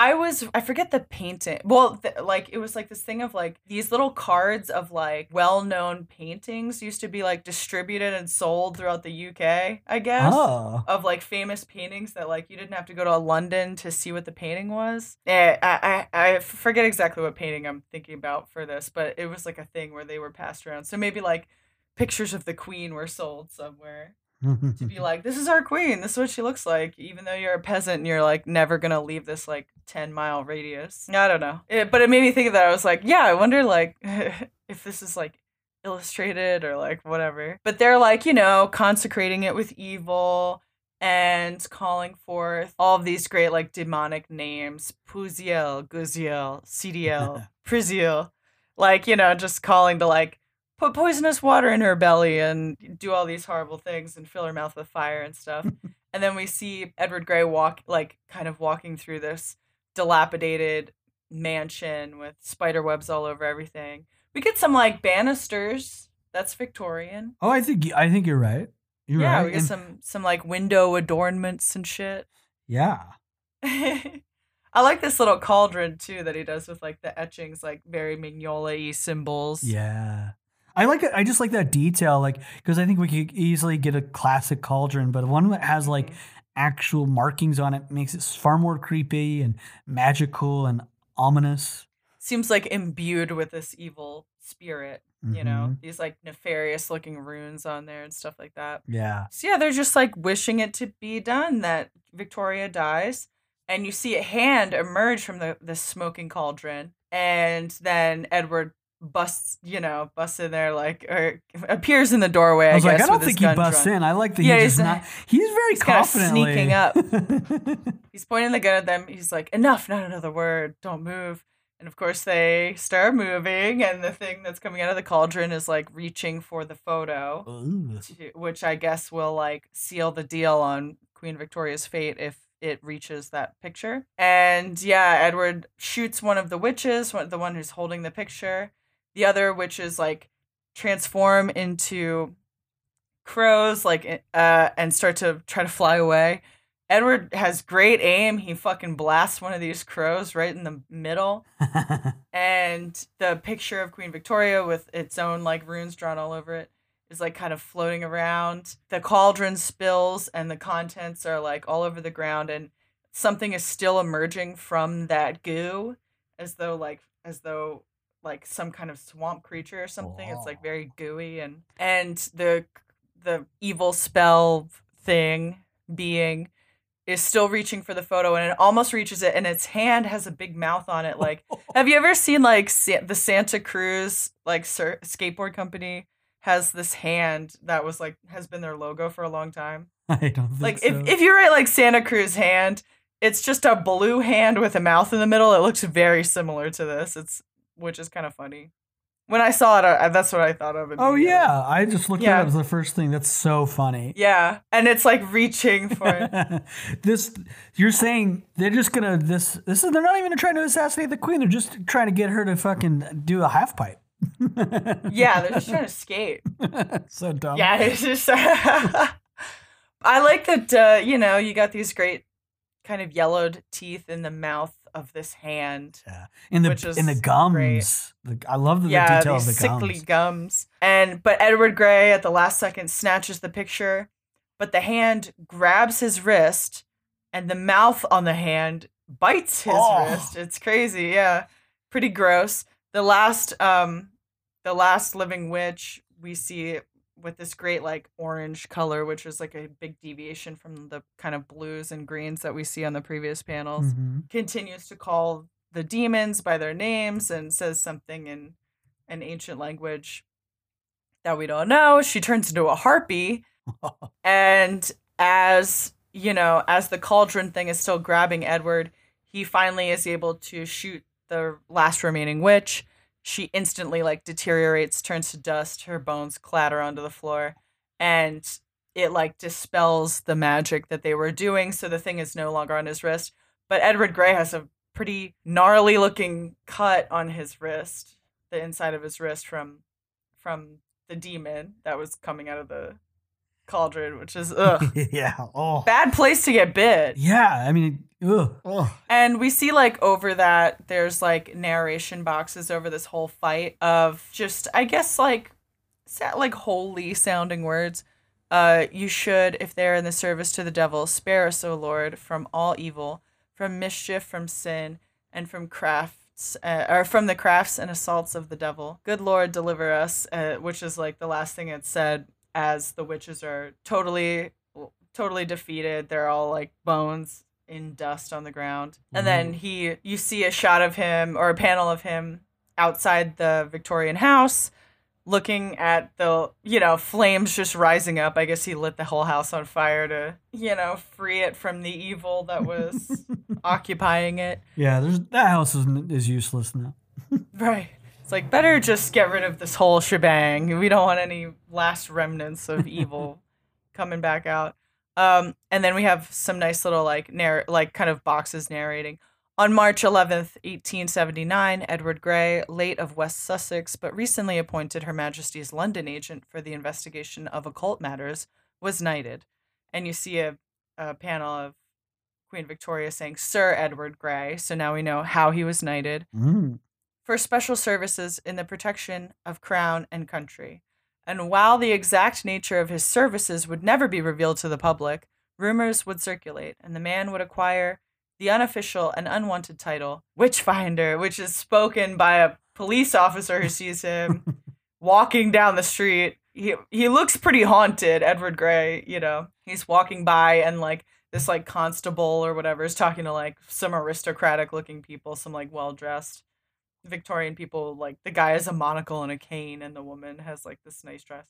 I was I forget the painting. Well, th- like it was like this thing of like these little cards of like well-known paintings used to be like distributed and sold throughout the UK, I guess. Oh, Of like famous paintings that like you didn't have to go to London to see what the painting was. Eh, I, I I forget exactly what painting I'm thinking about for this, but it was like a thing where they were passed around. So maybe like pictures of the queen were sold somewhere to be like, this is our queen. This is what she looks like. Even though you're a peasant and you're like never gonna leave this like ten mile radius. I don't know. It, but it made me think of that. I was like, yeah, I wonder like if this is like illustrated or like whatever. But they're like, you know, consecrating it with evil and calling forth all of these great like demonic names Puziel, Guziel, CDL, Priziel. Like, you know, just calling to like put poisonous water in her belly and do all these horrible things and fill her mouth with fire and stuff. and then we see Edward Grey walk like kind of walking through this dilapidated mansion with spider webs all over everything. We get some like banisters. That's Victorian. oh, I think I think you're right. You're yeah, right. we get And- some some like window adornments and shit. yeah. I like this little cauldron too that he does with like the etchings, like very Mignola-y symbols. Yeah. I like it. I just like that detail, like because I think we could easily get a classic cauldron, but one that has like actual markings on it makes it far more creepy and magical and ominous. Seems like imbued with this evil spirit, you know, Mhm. these like nefarious looking runes on there and stuff like that. Yeah. So yeah, they're just like wishing it to be done that Victoria dies, and you see a hand emerge from the the smoking cauldron, and then Edward busts, you know, busts in there like or appears in the doorway. I, I was like, guess, I don't think he busts drawn. in. I like that Yeah, he he's, not. He's very he's confidently sneaking up. He's pointing the gun at them. He's like, "Enough! Not another word. Don't move." And of course, they start moving, and the thing that's coming out of the cauldron is like reaching for the photo to, which I guess will like seal the deal on Queen Victoria's fate if it reaches that picture. And yeah, Edward shoots one of the witches, the one who's holding the picture. The other which is like transform into crows, like uh, and start to try to fly away. Edward has great aim. He fucking blasts one of these crows right in the middle and the picture of Queen Victoria with its own like runes drawn all over it is like kind of floating around. The cauldron spills and the contents are like all over the ground and something is still emerging from that goo as though like as though like some kind of swamp creature or something. It's like oh. very gooey and and the the evil spell thing being is still reaching for the photo and it almost reaches it and its hand has a big mouth on it like have you ever seen like Sa- the Santa Cruz like sur- skateboard company has this hand that was like has been their logo for a long time. I don't think Like so. if if you write like Santa Cruz hand, it's just a blue hand with a mouth in the middle. It looks very similar to this. It's which is kind of funny. When I saw it, I, that's what I thought of. oh yeah, I just looked Yeah. at it as the first thing. That's so funny. yeah, and it's like reaching for it. this you're saying they're just gonna this this is they're not even trying to assassinate the queen. They're just trying to get her to fucking do a half pipe. yeah, they're just trying to skate. so dumb. Yeah, it's just. I like that. Uh, you know, you got these great kind of yellowed teeth in the mouth of this hand. Yeah. In the in the gums. The, I love the, the yeah, detail of the sickly gums. gums. And but Edward Grey at the last second snatches the picture, but the hand grabs his wrist, and the mouth on the hand bites his Oh. wrist. It's crazy, yeah, pretty gross. The last, um, the last living witch we see with this great like orange color, which is like a big deviation from the kind of blues and greens that we see on the previous panels Mhm. continues to call the demons by their names and says something in an ancient language. that we don't know. She turns into a harpy. and as, you know, as the cauldron thing is still grabbing Edward, he finally is able to shoot the last remaining witch. She instantly like deteriorates, turns to dust, her bones clatter onto the floor, and it like dispels the magic that they were doing, so the thing is no longer on his wrist. But Edward Grey has a pretty gnarly looking cut on his wrist, the inside of his wrist from from the demon that was coming out of the cauldron, which is ugh. yeah. Oh. Bad place to get bit. Yeah. I mean, ugh. ugh. And we see like over that, there's like narration boxes over this whole fight of just, I guess, like, sa- like holy sounding words. Uh, you should, if they are in the service to the devil, spare us, O Lord, from all evil, from mischief, from sin, and from crafts, uh, or from the crafts and assaults of the devil. Good Lord, deliver us, uh, which is like the last thing it said as the witches are totally, totally defeated. They're all like bones in dust on the ground. And then mm-hmm. he, you see a shot of him or a panel of him outside the Victorian house looking at the you know flames just rising up i guess he lit the whole house on fire to you know free it from the evil that was occupying it Yeah. There's that house is is useless now. right it's like better just get rid of this whole shebang. We don't want any last remnants of evil coming back out. Um and then we have some nice little like narr- like kind of boxes narrating. On March 11th, 1879, Edward Grey, late of West Sussex, but recently appointed Her Majesty's London agent for the investigation of occult matters, was knighted. And you see a, a panel of Queen Victoria saying Sir Edward Grey, so now we know how he was knighted, Mm. For special services in the protection of crown and country. And while the exact nature of his services would never be revealed to the public, rumors would circulate, and the man would acquire the unofficial and unwanted title Witchfinder, which is spoken by a police officer who sees him walking down the street. He he looks pretty haunted, Edward Grey, you know. He's walking by and like this like constable or whatever is talking to like some aristocratic looking people, some like well dressed Victorian people. Like the guy has a monocle and a cane, and the woman has like this nice dress.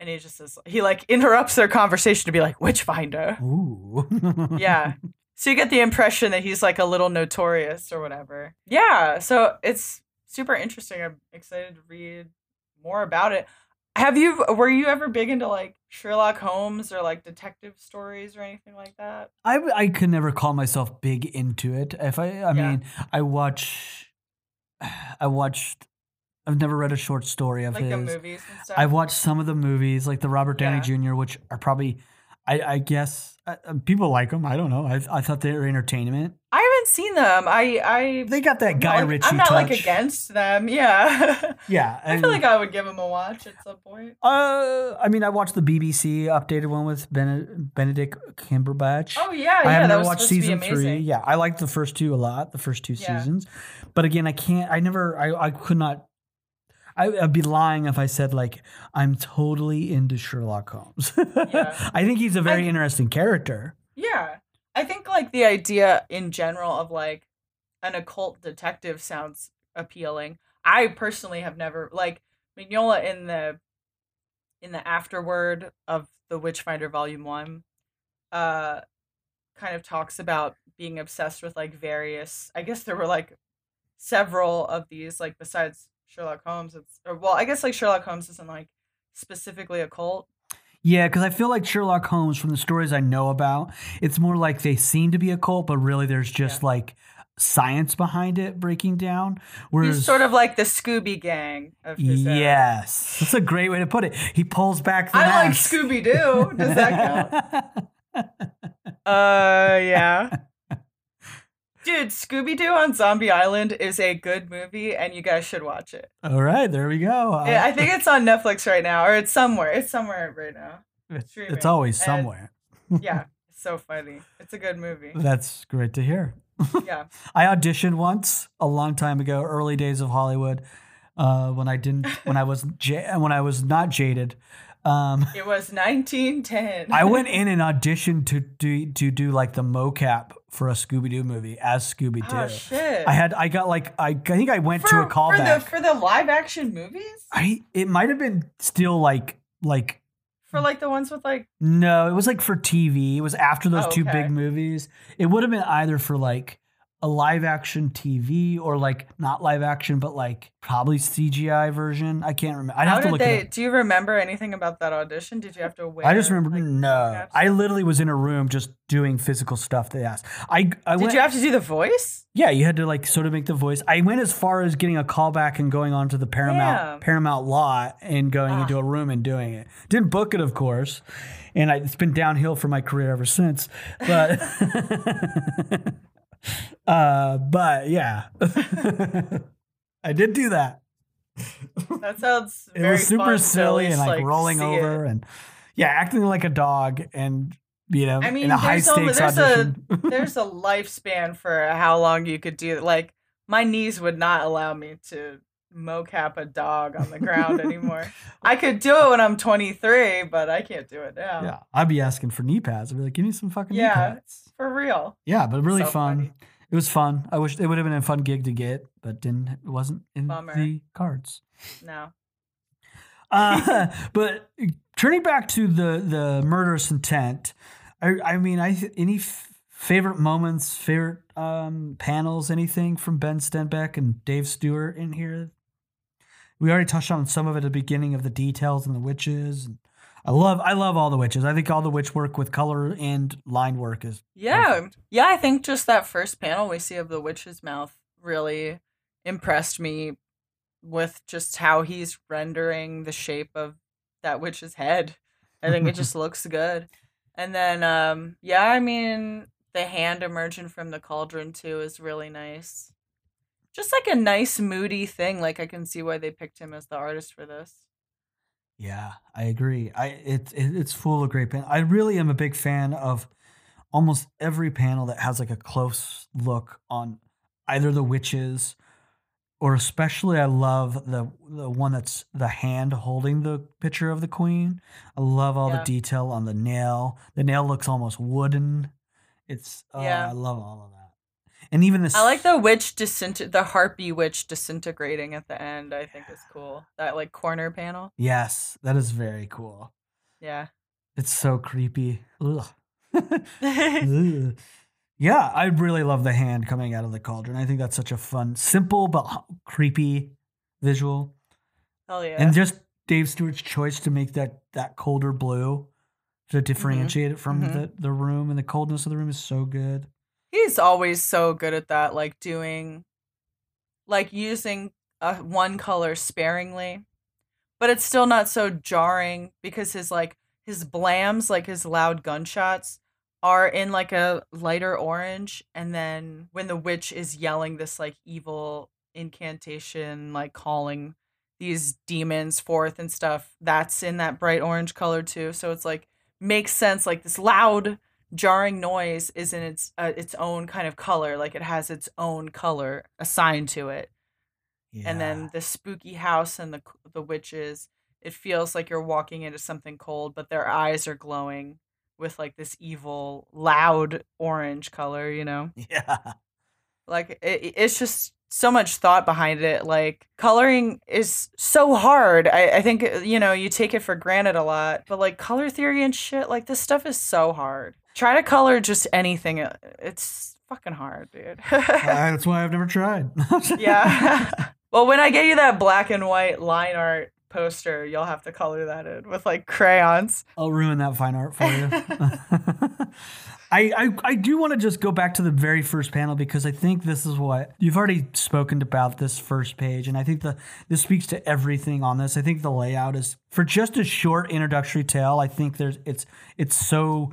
And he just says he like interrupts their conversation to be like Witchfinder. Ooh. Yeah. So you get the impression that he's like a little notorious or whatever. Yeah. So it's super interesting. I'm excited to read more about it. Have you were you ever big into like Sherlock Holmes or like detective stories or anything like that? I I could never call myself big into it. If I I Yeah. mean I watch I watched I've never read a short story of Like his. movies and stuff? I've watched some of the movies, like the Robert Downey Yeah. Jr., which are probably, I, I guess, uh, uh, people like them. I don't know. I, I thought they were entertainment. I haven't seen them. I I They got that Guy like, Ritchie I'm not touch. like against them. Yeah. Yeah, I feel like I would give them a watch at some point. uh, I mean, I watched the BBC updated one with ben- Benedict Cumberbatch. Oh yeah, I yeah. have that never watched supposed to be season three. Yeah, I liked the first two a lot. The first two Yeah. seasons, but again, I can't. I never. I I could not. I, I'd be lying if I said like I'm totally into Sherlock Holmes. Yeah. I think he's a very I- interesting character. Yeah. I think like the idea in general of like an occult detective sounds appealing. I personally have never like Mignola in the in the afterword of the Witchfinder Volume One, uh kind of talks about being obsessed with like various I guess there were like several of these, like besides Sherlock Holmes, it's or well, I guess like Sherlock Holmes isn't like specifically a cult. Yeah, because I feel like Sherlock Holmes, from the stories I know about, it's more like they seem to be a cult, but really there's just like science behind it breaking down. Whereas, He's sort of like the Scooby Gang of his era. yes, that's a great way to put it. He pulls back the I like. Scooby Doo. Does that count? Uh, yeah. Dude, Scooby Doo on Zombie Island is a good movie, and you guys should watch it. All right, there we go. Yeah, I think it's on Netflix right now, or it's somewhere. It's somewhere right now. it's, it's always and- somewhere. Yeah, it's so funny. It's a good movie. That's great to hear. Yeah. I auditioned once a long time ago, early days of Hollywood, uh, when I didn't, when I was ja- when I was not jaded. Um, It was 1910. I went in and auditioned to do to do like the mocap for a Scooby Doo movie as Scooby Doo. Oh shit! I had I got like I, I think I went for, to a callback. for the for the live action movies. I it might have been still like like For like the ones with like no, it was like for TV. It was after those Oh, two okay. big movies. It would have been either for like a live action TV or like not live action, but like probably CGI version. I can't remember. I'd how have to look they? Do you remember anything about that audition? Did you have to wait? I just remember like, no. I literally was in a room just doing physical stuff. They asked. I I Did went. you have to do the voice? yeah, you had to like sort of make the voice. I went as far as getting a callback and going on to the Paramount Damn. Paramount lot and going Ah. into a room and doing it. Didn't book it, of course, and I, it's been downhill for my career ever since. But uh, but yeah, I did do that. That sounds. It was super silly and least, like, rolling over it. and yeah, acting like a dog and you know I mean, in a high there's only- stakes there's a-. There's a lifespan for how long you could do. Like my knees would not allow me to mocap a dog on the ground anymore. I could do it when I'm 23, but I can't do it now. yeah, I'd be asking for knee pads. I'd be like, give me some fucking knee Yeah. pads. For real. Yeah, but really So fun. funny. It was fun. I wish it would have been a fun gig to get, but didn't. It wasn't in Bummer. the cards. No. Uh, but turning back to the the murderous intent, I I mean, I any f- favorite moments, favorite um, panels, anything from Ben Stenbeck and Dave Stewart in here. We already touched on some of it at the beginning of the details and the witches. And I love I love all the witches. I think all the witch work with color and line work is Yeah. Perfect. Yeah, I think just that first panel we see of the witch's mouth really impressed me with just how he's rendering the shape of that witch's head. I think it just looks good. And then um yeah, I mean the hand emerging from the cauldron too is really nice. Just like a nice moody thing. Like I can see why they picked him as the artist for this. Yeah, I agree. I it, it it's full of great pan. I really am a big fan of almost every panel that has like a close look on either the witches or especially I love the the one that's the hand holding the picture of the queen. I love all Yeah. the detail on the nail. The nail looks almost wooden. It's uh, Yeah. I love all of that. And even this I like the witch disint the harpy witch disintegrating at the end, I think is cool. That like corner panel. Yes, that is very cool. Yeah. It's so creepy. Ugh. Ugh. Yeah, I really love the hand coming out of the cauldron. I think that's such a fun, simple but creepy visual, Hell yeah. and just Dave Stewart's choice to make that that colder blue to differentiate it from mhm. the the room and the coldness of the room is so good. He's always so good at that, like doing, like using uh, one color sparingly, but it's still not so jarring because his like his blams, like his loud gunshots, are in like a lighter orange, and then when the witch is yelling this like evil incantation, like calling these demons forth and stuff, that's in that bright orange color too. So it's like makes sense, like this loud jarring noise is in its uh, its own kind of color like it has its own color assigned to it. And then the spooky house and the the witches it feels like you're walking into something cold but their eyes are glowing with like this evil loud orange color you know? Yeah, like it, it's just so much thought behind it like coloring is so hard. I, I think uh, you know you take it for granted a lot but like color theory and shit like this stuff is so hard try to color just anything uh, it's fucking hard dude Uh, that's why I've never tried. yeah well when i get you that black and white line art poster you'll have to color that in with like crayons I'll ruin that fine art for you. I, I I do want to just go back to the very first panel because I think this is what you've already spoken about this first page, and I think the this speaks to everything on this. I think the layout is for just a short introductory tale. I think there's it's it's so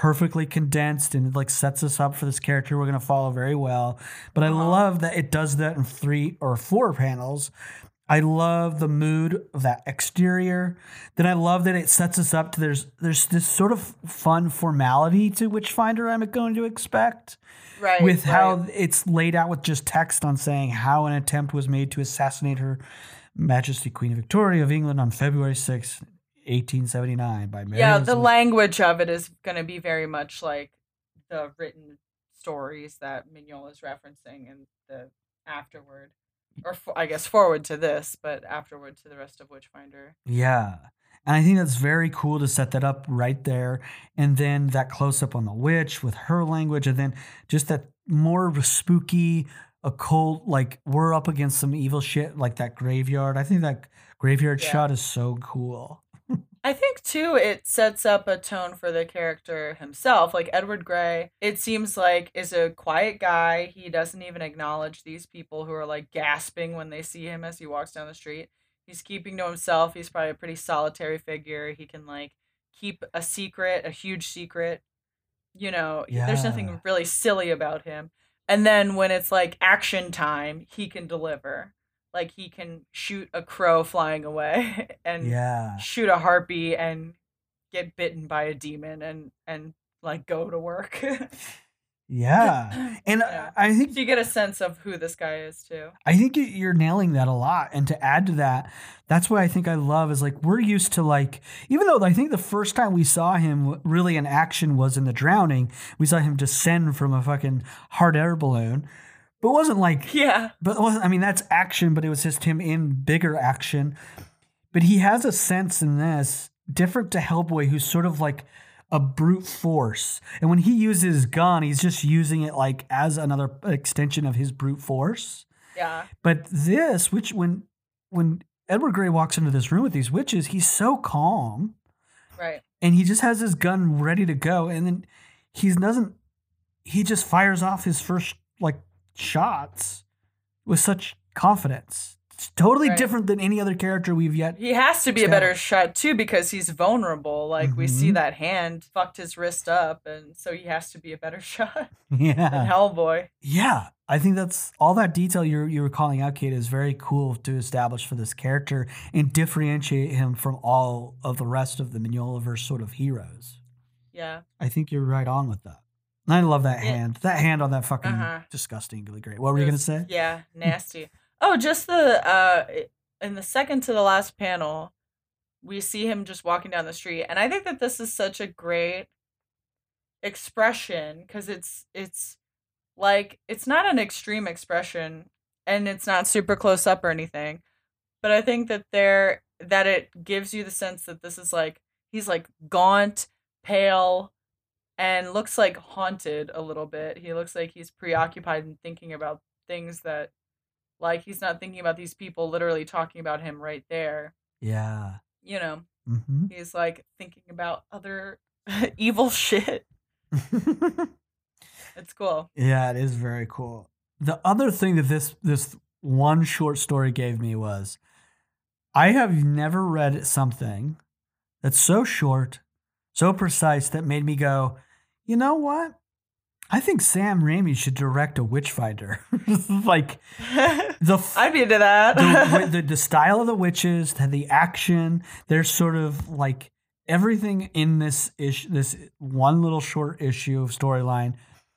perfectly condensed and it like sets us up for this character we're going to follow very well. But I Uh-huh. love that it does that in three or four panels. I love the mood of that exterior. Then I love that it sets us up to there's there's this sort of fun formality to Witchfinder I'm going to expect right with how it's laid out with just text on saying how an attempt was made to assassinate her Majesty Queen Victoria of England on February 6, 1879 by Mary yeah the language of it is going to be very much like the written stories that Mignola is referencing in the afterward, or for, I guess forward to this, but afterward to the rest of Witchfinder. Yeah. And I think that's very cool to set that up right there. And then that close up on the witch with her language, and then just that more spooky, occult, like we're up against some evil shit, like that graveyard. I think that graveyard Yeah. shot is so cool. I think too it sets up a tone for the character himself. Like Edward Grey, it seems like is a quiet guy. He doesn't even acknowledge these people who are like gasping when they see him as he walks down the street. He's keeping to himself. He's probably a pretty solitary figure. He can like keep a secret, a huge secret. You know, there's nothing really silly about him. And then when it's like action time, he can deliver. Like he can shoot a crow flying away and Yeah. shoot a harpy and get bitten by a demon and and like go to work. Yeah. And Yeah. I think so you get a sense of who this guy is too. I think you- you're nailing that a lot. And to add to that, that's what I think I love is like we're used to like even though I think the first time we saw him really in action was in the drowning, we saw him descend from a fucking hot air balloon. But it wasn't like Yeah. but it wasn't I mean that's action, but it was just him in bigger action. But he has a sense in this different to Hellboy, who's sort of like a brute force. And when he uses his gun, he's just using it like as another extension of his brute force. Yeah. But this, which when when Edward Grey walks into this room with these witches, he's so calm Right. and he just has his gun ready to go, and then he doesn't. He just fires off his first like shots with such confidence. It's totally Right. different than any other character we've yet. He has to be a better shot too because he's vulnerable. Like we see Mhm. that hand fucked his wrist up and so he has to be a better shot Yeah, Hellboy. yeah. I think that's all that detail you're you were calling out, Kate, is very cool to establish for this character and differentiate him from all of the rest of the Mignolaverse sort of heroes. Yeah. I think you're right on with that. I love that Yeah. hand. That hand on that fucking Uh-huh. disgustingly great. What were you gonna say? Yeah, nasty. oh, just the uh in the second to the last panel, we see him just walking down the street, and I think that this is such a great expression because it's it's like it's not an extreme expression and it's not super close up or anything, but I think that there that it gives you the sense that this is like he's like gaunt, pale, and looks like haunted a little bit. He looks like he's preoccupied and thinking about things that like he's not thinking about these people literally talking about him right there. Yeah. You know, hmm he's like thinking about other evil shit. It's cool. yeah, it is very cool. The other thing that this this one short story gave me was I have never read something that's so short, so precise that made me go, you know what? I think Sam Raimi should direct a Witchfinder. like the f- I'd be into that. the, the the style of the witches, the, action. There's sort of like everything in this ish, this one little short issue of storyline.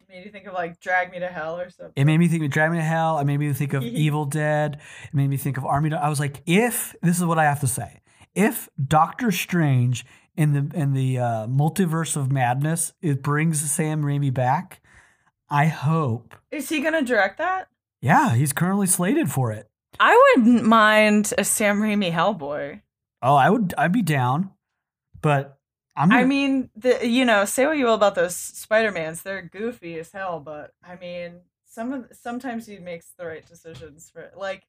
Made you think of like Drag Me to Hell or something. It made me think of Drag Me to Hell. It made me think of Evil Dead. It made me think of Army. I was like, if this is what I have to say, if Doctor Strange in the in the uh, multiverse of madness it brings Sam Raimi back, I hope. Is he gonna direct that? Yeah, he's currently slated for it. I wouldn't mind a Sam Raimi Hellboy. Oh, I would. I'd be down, but I'm. Gonna- mean, the you know, say what you will about those Spider Mans, they're goofy as hell, but I mean, some of sometimes he makes the right decisions for like,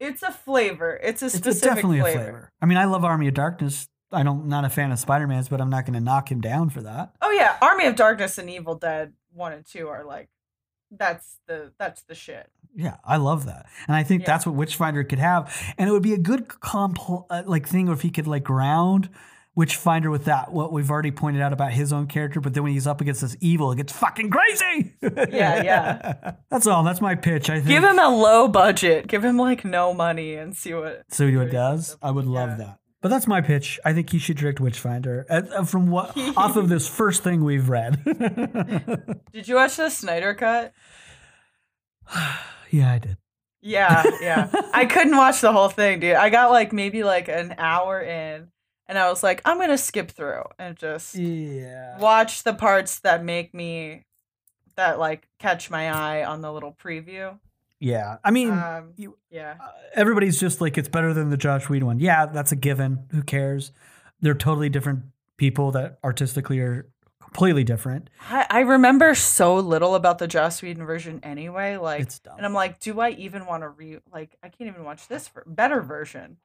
it's a flavor. It's a specific it's definitely flavor. a flavor. I mean, I love Army of Darkness. I don't not a fan of Spider Man's, but I'm not going to knock him down for that. Oh yeah, Army of Darkness and Evil Dead one and two are like, that's the that's the shit. Yeah, I love that, and I think Yeah. that's what Witchfinder could have, and it would be a good compl- uh, like thing if he could like ground Witchfinder with that what we've already pointed out about his own character, but then when he's up against this evil, it gets fucking crazy. Yeah, yeah. That's all. That's my pitch. I think. Give him a low budget. Give him like no money and see what. So what what it he does? I would love Yeah. that. But that's my pitch. I think he should direct Witchfinder uh, uh, from what off of this first thing we've read. Did you watch the Snyder cut? yeah, I did. Yeah, yeah. I couldn't watch the whole thing, dude. I got like maybe like an hour in, and I was like, I'm gonna skip through and just Yeah. watch the parts that make me that like catch my eye on the little preview. Yeah, I mean, Um, you- yeah. uh, everybody's just like it's better than the Joss Whedon one. Yeah, that's a given. Who cares? They're totally different people that artistically are completely different. I, I remember so little about the Joss Whedon version anyway. Like, It's dumb. and I'm like, do I even want to re like? I can't even watch this ver- better version.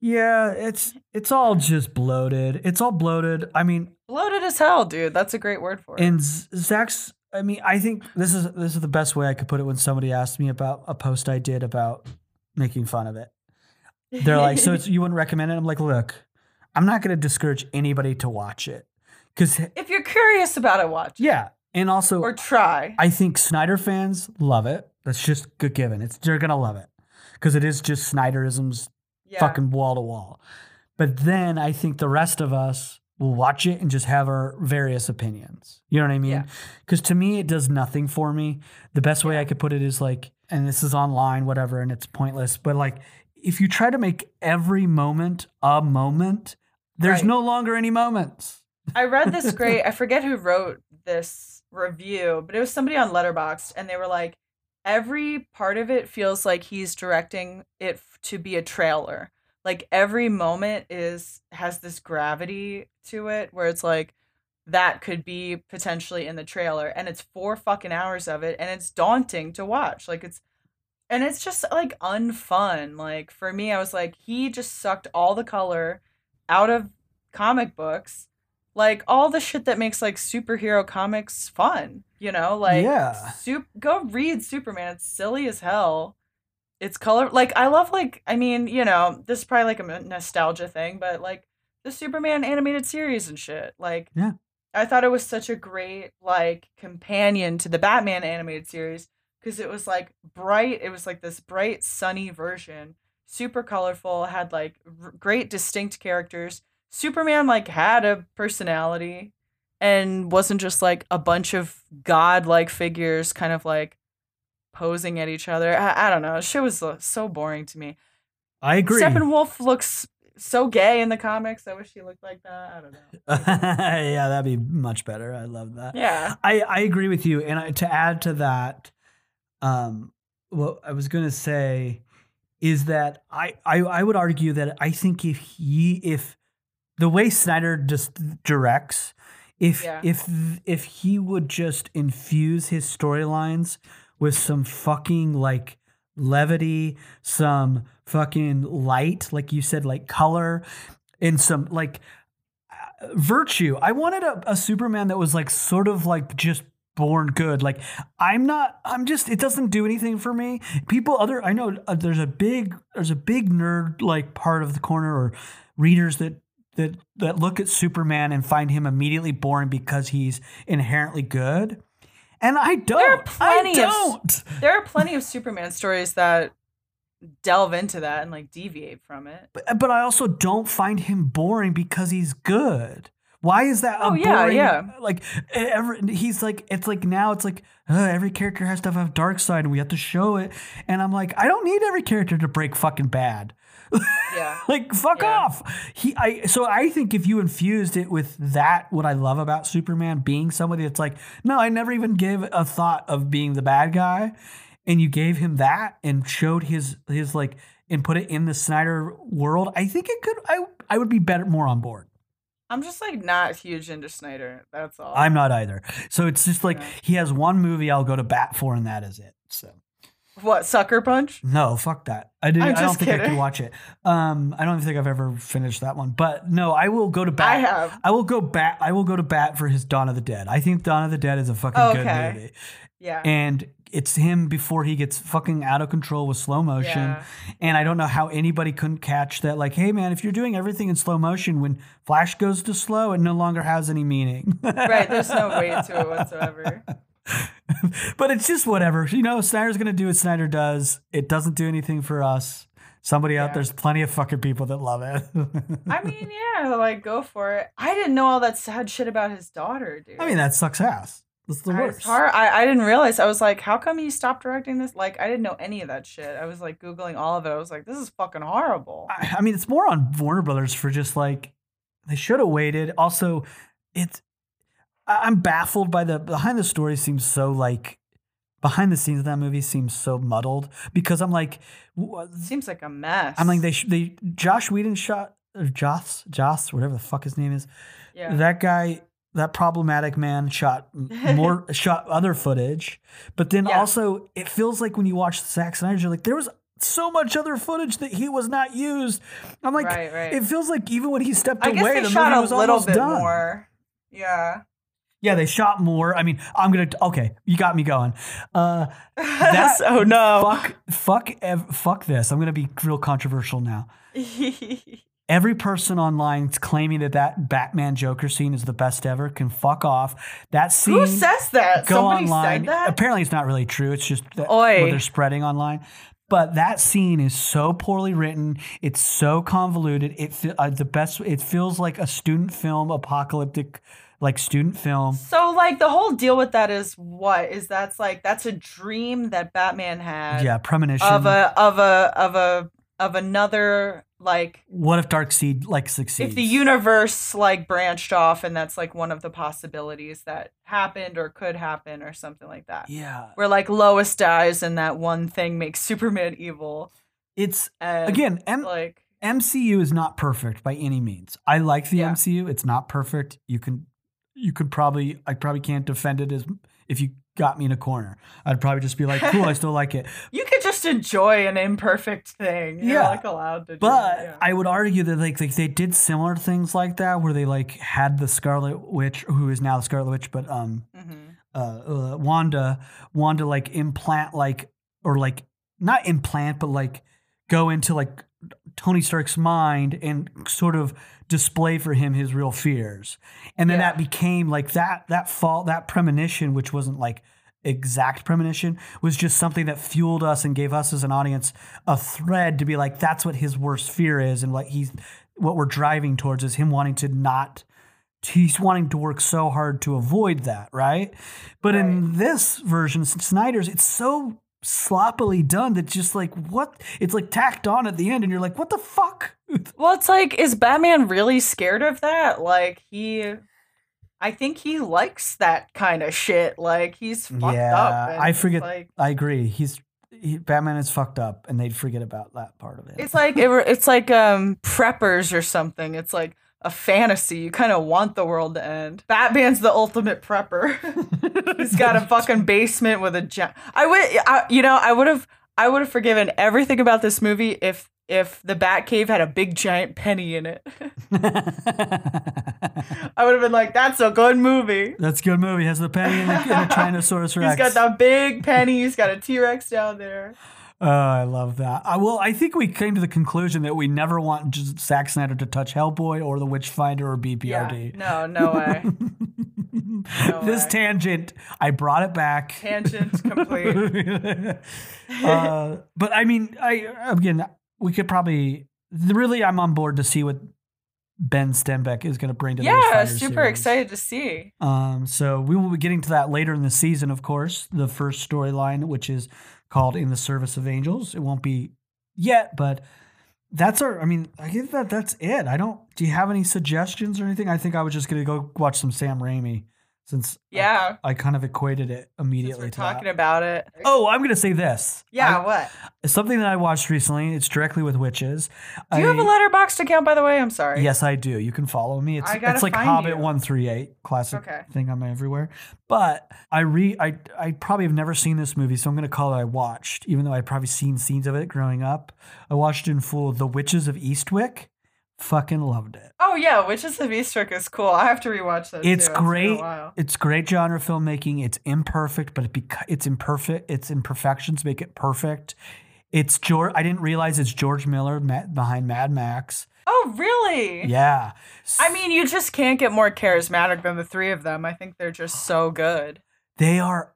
Yeah, it's it's all just bloated. It's all bloated. I mean, Bloated as hell, dude. That's a great word for it. and Zach's. I mean, I think this is this is the best way I could put it. When somebody asked me about a post I did about making fun of it, they're like, "So it's, you wouldn't recommend it?" I'm like, "Look, I'm not going to discourage anybody to watch it because if you're curious about it, watch. it. yeah, and also Or try. I think Snyder fans love it. That's just good given. It's they're gonna love it because it is just Snyderisms yeah. fucking wall to wall. But then I think the rest of us will watch it and just have our various opinions. You know what I mean? Yeah. Because to me, it does nothing for me. The best way I could put it is like, and this is online, whatever, and it's pointless. But like, if you try to make every moment a moment, there's Right. no longer any moments. I read this great. I forget who wrote this review, but it was somebody on Letterboxd, and they were like, every part of it feels like he's directing it to be a trailer. Like every moment is has this gravity to it, where it's like that could be potentially in the trailer, and it's four fucking hours of it, and it's daunting to watch. Like it's. And it's just like unfun. Like for me, I was like, he just sucked all the color out of comic books like all the shit that makes like superhero comics fun you know like Yeah. sup- go read superman it's silly as hell it's color like i love like i mean you know this is probably like a nostalgia thing but like the superman animated series and shit like Yeah. i thought it was such a great like companion to the batman animated series because it was like bright it was like this bright sunny version super colorful had like r- great distinct characters Superman like had a personality and wasn't just like a bunch of god-like figures kind of like posing at each other. I, I don't know. Shit was uh, so boring to me. I agree. Steppenwolf looks so gay in the comics. I wish he looked like that. I don't know. yeah, that'd be much better. I love that. Yeah. I, I agree with you. And I, to add to that, um, what I was going to say is that I, I, I would argue that I think if he, if the way Snyder just directs, if, Yeah. if, if he would just infuse his storylines with some fucking like levity, some fucking light, like you said, like color, and some like uh, virtue. I wanted a, a Superman that was like sort of like just born good. Like I'm not. I'm just. It doesn't do anything for me. People, other. I know uh, there's a big. There's a big nerd like part of the corner or readers that. That, that look at Superman and find him immediately boring because he's inherently good, and I don't. There are plenty I of- don't. There are plenty of Superman stories that delve into that and like deviate from it. But, but I also don't find him boring because he's good. Why is that? a Oh, yeah, boring, yeah. Like every, he's like, it's like now it's like uh, every character has to have a dark side, and we have to show it. And I'm like, I don't need every character to break fucking bad. Yeah. like fuck Yeah. off. He, I. So I think if you infused it with that, what I love about Superman being somebody that's like, no, I never even gave a thought of being the bad guy, and you gave him that and showed his his like and put it in the Snyder world, I think it could. I I would be better, more on board. I'm just like not huge into Snyder. That's all. I'm not either. So it's just like Yeah. he has one movie I'll go to bat for, and that is it. So what Sucker Punch? no, fuck that. I didn't. I don't think I could kidding. watch it. Um, I don't even think I've ever finished that one. But no, I will go to bat. I have. I will go bat. I will go to bat for his Dawn of the Dead. I think Dawn of the Dead is a fucking Oh, good movie, Yeah. and it's him before he gets fucking out of control with slow motion. Yeah. And I don't know how anybody couldn't catch that. Like, hey man, if you're doing everything in slow motion, when Flash goes to slow, it no longer has any meaning. right. There's no weight to it whatsoever. but it's just whatever. You know, Snyder's gonna do what Snyder does. It doesn't do anything for us. Somebody out there's plenty of fucking people that love it. I mean, yeah, like go for it. I didn't know all that sad shit about his daughter, dude. I mean, that sucks ass. That's the I- worst. It's hard. I, I didn't realize. I was like, how come he stopped directing this? Like, I didn't know any of that shit. I was like googling all of it. I was like, this is fucking horrible. I, I mean, it's more on Warner Brothers for just like they should have waited. Also, it's I'm baffled by the behind the story seems so like behind the scenes of that movie seems so muddled because I'm like w- uh, Seems like a mess. I'm like they they Josh Whedon shot or Joss Joss whatever the fuck his name is yeah. that guy that problematic man shot more shot other footage but then Yeah. also it feels like when you watch Zack Snyder you're like there was so much other footage that he was not used I'm like right, right. it feels like even when he stepped I away the shot movie a was little almost done more. Yeah. Yeah they shot more I mean I'm gonna okay you got me going uh That- oh no. fuck fuck ev- fuck this I'm gonna be real controversial now every person online claiming that that Batman Joker scene is the best ever can fuck off. That scene Who says that? go Somebody online. said that? Apparently, it's not really true. It's just that what they're spreading online. But that scene is so poorly written. It's so convoluted. It uh, the best. It feels like a student film, apocalyptic, like student film. So like the whole deal with that is what is that's like that's a dream that Batman had Yeah, premonition. of a of a of a of another like what if Darkseid like succeeds? if the universe like branched off and that's like one of the possibilities that happened or could happen or something like that. yeah, Where like Lois dies and that one thing makes Superman evil. it's And again. M- like MCU is not perfect by any means. I like the Yeah. MCU. It's not perfect. You can you could probably I probably can't defend it as if you got me in a corner. I'd probably just be like, cool, I still like it. you could just enjoy an imperfect thing. You're Yeah. like allowed to do But yeah. I would argue that like, like they did similar things like that where they like had the Scarlet Witch, who is now the Scarlet Witch, but um Mhm. uh, uh Wanda Wanda like implant like or like not implant but like go into like Tony Stark's mind and sort of display for him his real fears. And then Yeah. that became like that that fall that premonition which wasn't like exact premonition was just something that fueled us and gave us as an audience a thread to be like that's what his worst fear is and what he's what we're driving towards is him wanting to not he's wanting to work so hard to avoid that, right? But in this version, Snyder's, it's so sloppily done that just like what it's like tacked on at the end, and you're like, what the fuck? Well, it's like, is Batman really scared of that? Like, he. I think he likes that kind of shit. Like, he's fucked Yeah, up. I forget- Like, I agree. He's he, Batman is fucked up, and they'd forget about that part of it. it's like it, it's like um preppers or something. It's like a fantasy. You kind of want the world to end. Batman's the ultimate prepper. He's got a fucking basement with a giant. I would, I, you know, I would have, I would have forgiven everything about this movie if if the Batcave had a big giant penny in it. I would have been like, that's a good movie. That's a good movie. Has the penny the, and the Tyrannosaurus Rex. He's got that big penny. He's got a T Rex down there. Oh, I love that. I, well, I think we came to the conclusion that we never want just Zack Snyder to touch Hellboy or The Witchfinder or BPRD. Yeah. No, no way. this way. tangent, I brought it back. Tangent complete. uh, but I mean, I again, we could probably really. I'm on board to see what Ben Stenbeck is going to bring to the series. Yeah, super series. excited to see. Um, so we will be getting to that later in the season, of course. The first storyline, which is called "In the Service of Angels," it won't be yet, but that's our. I mean, I think that that's it. I don't. Do you have any suggestions or anything? I think I was just to go watch some Sam Raimi since Yeah. I, kind of equated it immediately. we're to talking that. about it. Oh, I'm going to say this. Yeah, I- what? something that I watched recently. It's directly with witches. Do you have a letterboxd account, by the way? I'm sorry. Yes, I do. You can follow me. It's I it's like Hobbit you. one three eight classic Okay. thing I'm everywhere. But I re I I probably have never seen this movie, so I'm gonna call it I watched, even though I'd probably seen scenes of it growing up. I watched in full The Witches of Eastwick. Fucking loved it. Oh yeah, Witches of Eastwick is cool. I have to rewatch that. It's too. great. while. It's great genre filmmaking. It's imperfect, but it beca- it's imperfect. Its imperfections make it perfect. It's George. I didn't realize it's George Miller ma- behind Mad Max. Oh really? Yeah. I mean, you just can't get more charismatic than the three of them. I think they're just so good. They are.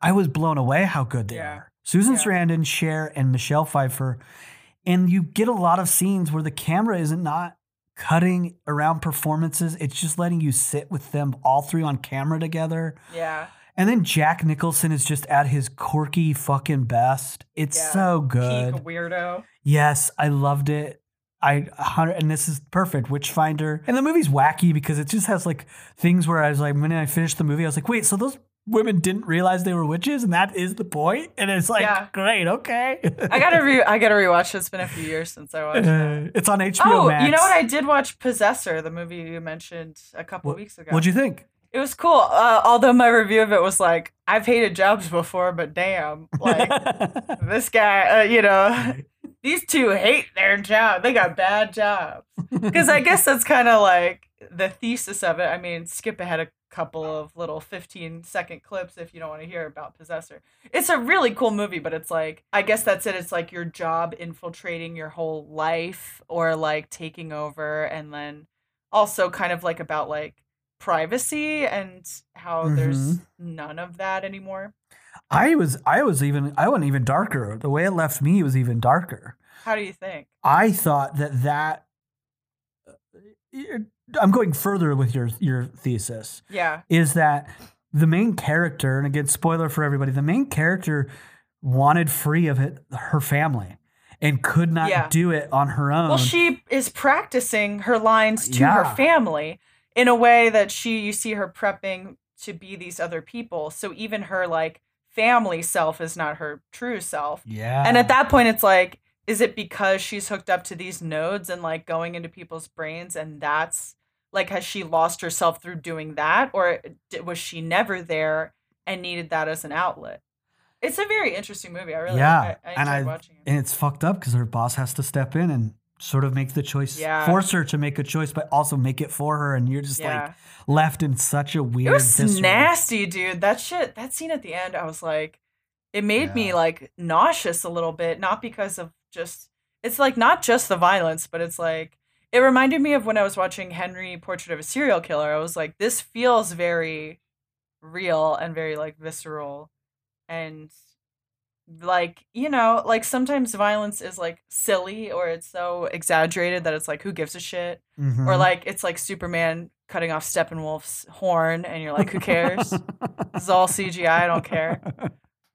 I was blown away how good they Yeah. are. Susan Yeah. Sarandon, Cher, and Michelle Pfeiffer, and you get a lot of scenes where the camera isn't not cutting around performances. It's just letting you sit with them all three on camera together. Yeah. And then Jack Nicholson is just at his quirky fucking best. It's Yeah. so good. Peak weirdo. Yes, I loved it. I and this is perfect. Witchfinder, and the movie's wacky because it just has like things where I was like, when I finished the movie, I was like, wait, so those women didn't realize they were witches, and that is the point. And it's like, Yeah. great, okay. I gotta re I gotta rewatch it. It's been a few years since I watched it. Uh, it's on HBO Oh, Max. you know what? I did watch Possessor, the movie you mentioned a couple What- weeks ago. What'd you think? It was cool. Uh, although my review of it was like, I've hated jobs before, but damn, like this guy, uh, you know, these two hate their job. They got bad jobs. Because I guess that's kind of like the thesis of it. I mean, skip ahead a couple of little 15 second clips if you don't want to hear about Possessor. It's a really cool movie, but it's like, I guess that's it. It's like your job infiltrating your whole life or like taking over, and then also kind of like about like privacy and how there's mm-hmm. none of that anymore. I was, I was even, I went even darker. The way it left me was even darker. How do you think? I thought that that. Uh, I'm going further with your your thesis. Yeah. is that the main character, and again, spoiler for everybody, the main character wanted free of it her family and could not Yeah. do it on her own. Well, she is practicing her lines to Yeah. her family in a way that she you see her prepping to be these other people. So even her like family self is not her true self. yeah. And at that point it's like is it because she's hooked up to these nodes and like going into people's brains and that's like has she lost herself through doing that or was she never there and needed that as an outlet? It's a very interesting movie. I really Yeah, I, I and I- watching it. and it's fucked up because her boss has to step in and sort of make the choice, Yeah. force her to make a choice, but also make it for her. And you're just Yeah. like left in such a weird. It was nasty, dude. That shit, that scene at the end, I was like, it made me like nauseous a little bit. Not because of just, it's like not just the violence, but it's like, it reminded me of when I was watching Henry Portrait of a Serial Killer. I was like, this feels very real and very like visceral. And like, you know, like sometimes violence is like silly or it's so exaggerated that it's like, who gives a shit? Mhm. or like it's like Superman cutting off Steppenwolf's horn, and you're like, who cares? this is all CGI. I don't care.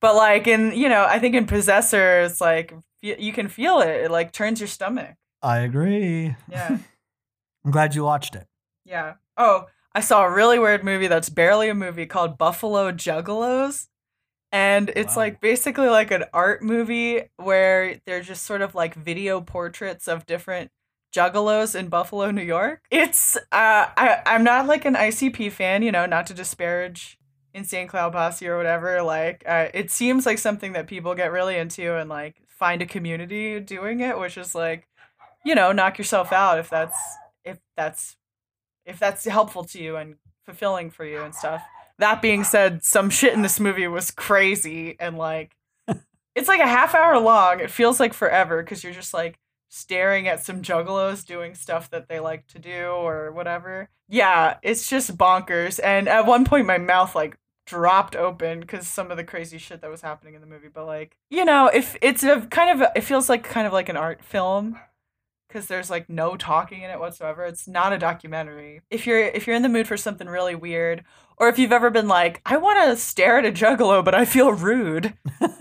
But like in you know, I think in Possessor, it's like you can feel it. It like turns your stomach. I agree. Yeah, I'm glad you watched it. yeah. Oh, I saw a really weird movie that's barely a movie called Buffalo Juggalos. And it's Wow. like basically like an art movie where they're just sort of like video portraits of different juggalos in Buffalo, New York. It's uh I I'm not like an ICP fan, you know, not to disparage Insane Clown Posse or whatever. Like uh, it seems like something that people get really into and like find a community doing it, which is like, you know, knock yourself out if that's if that's if that's helpful to you and fulfilling for you and stuff. That being said, some shit in this movie was crazy and like it's like a half hour long. It feels like forever because you're just like staring at some juggalos doing stuff that they like to do or whatever. Yeah, it's just bonkers. And at one point, my mouth like dropped open because some of the crazy shit that was happening in the movie. But like, you know, if it's a kind of, it feels like kind of like an art film because there's like no talking in it whatsoever. It's not a documentary. If you're if you're in the mood for something really weird, or if you've ever been like, I want to stare at a juggalo, but I feel rude,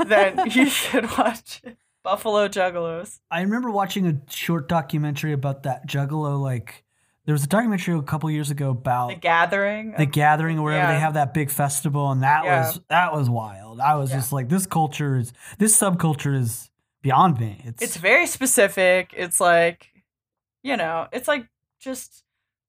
then you should watch Buffalo Juggalos. I remember watching a short documentary about that Juggalo. Like, there was a documentary a couple years ago about The Gathering. the gathering or wherever they have that big festival, and that Yeah. was that was wild. I was Yeah. just like, this culture is this subculture is beyond me. It's, it's very specific. It's like, you know, it's like just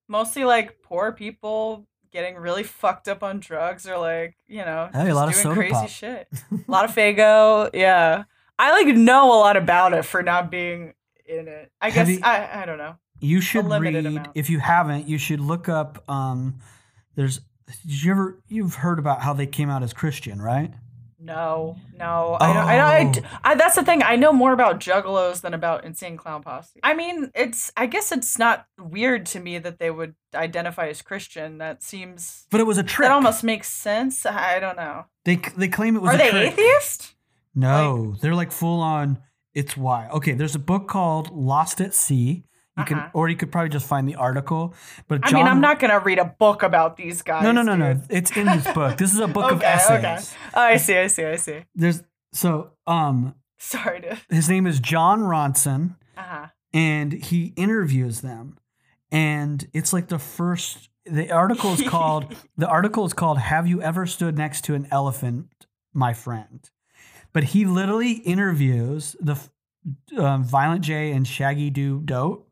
mostly like poor people getting really fucked up on drugs or like, you know, Hey, a lot of doing soda crazy pop. shit. A lot of Faygo. Yeah. I like know a lot about it for not being in it. I Have guess you- I I don't know. you should read amount. if you haven't. You should look up. Um, there's did you ever you've heard about how they came out as Christian, right? No, no, I don't. I, don't- I Oh. I- that's the thing. I know more about Juggalos than about Insane Clown Posse. I mean, it's. I guess it's not weird to me that they would identify as Christian. That seems. But it was a trick. That almost makes sense. I don't know. they they claim it was Are they trick. atheist? No, they're like full on. It's why. Okay, there's a book called Lost at Sea. You can, Uh-huh. or you could probably just find the article. But I mean, I'm not gonna read a book about these guys. No, no, no, no. It's in this book. This is a book of essays. okay. Oh, I see. I see. I see. There's so um Sorry, dude. his name is Jon Ronson, Uh huh. and he interviews them. And it's like the first the article is called the article is called Have you ever stood next to an elephant, my friend? But he literally interviews the um, Violent J and Shaggy 2 Dope.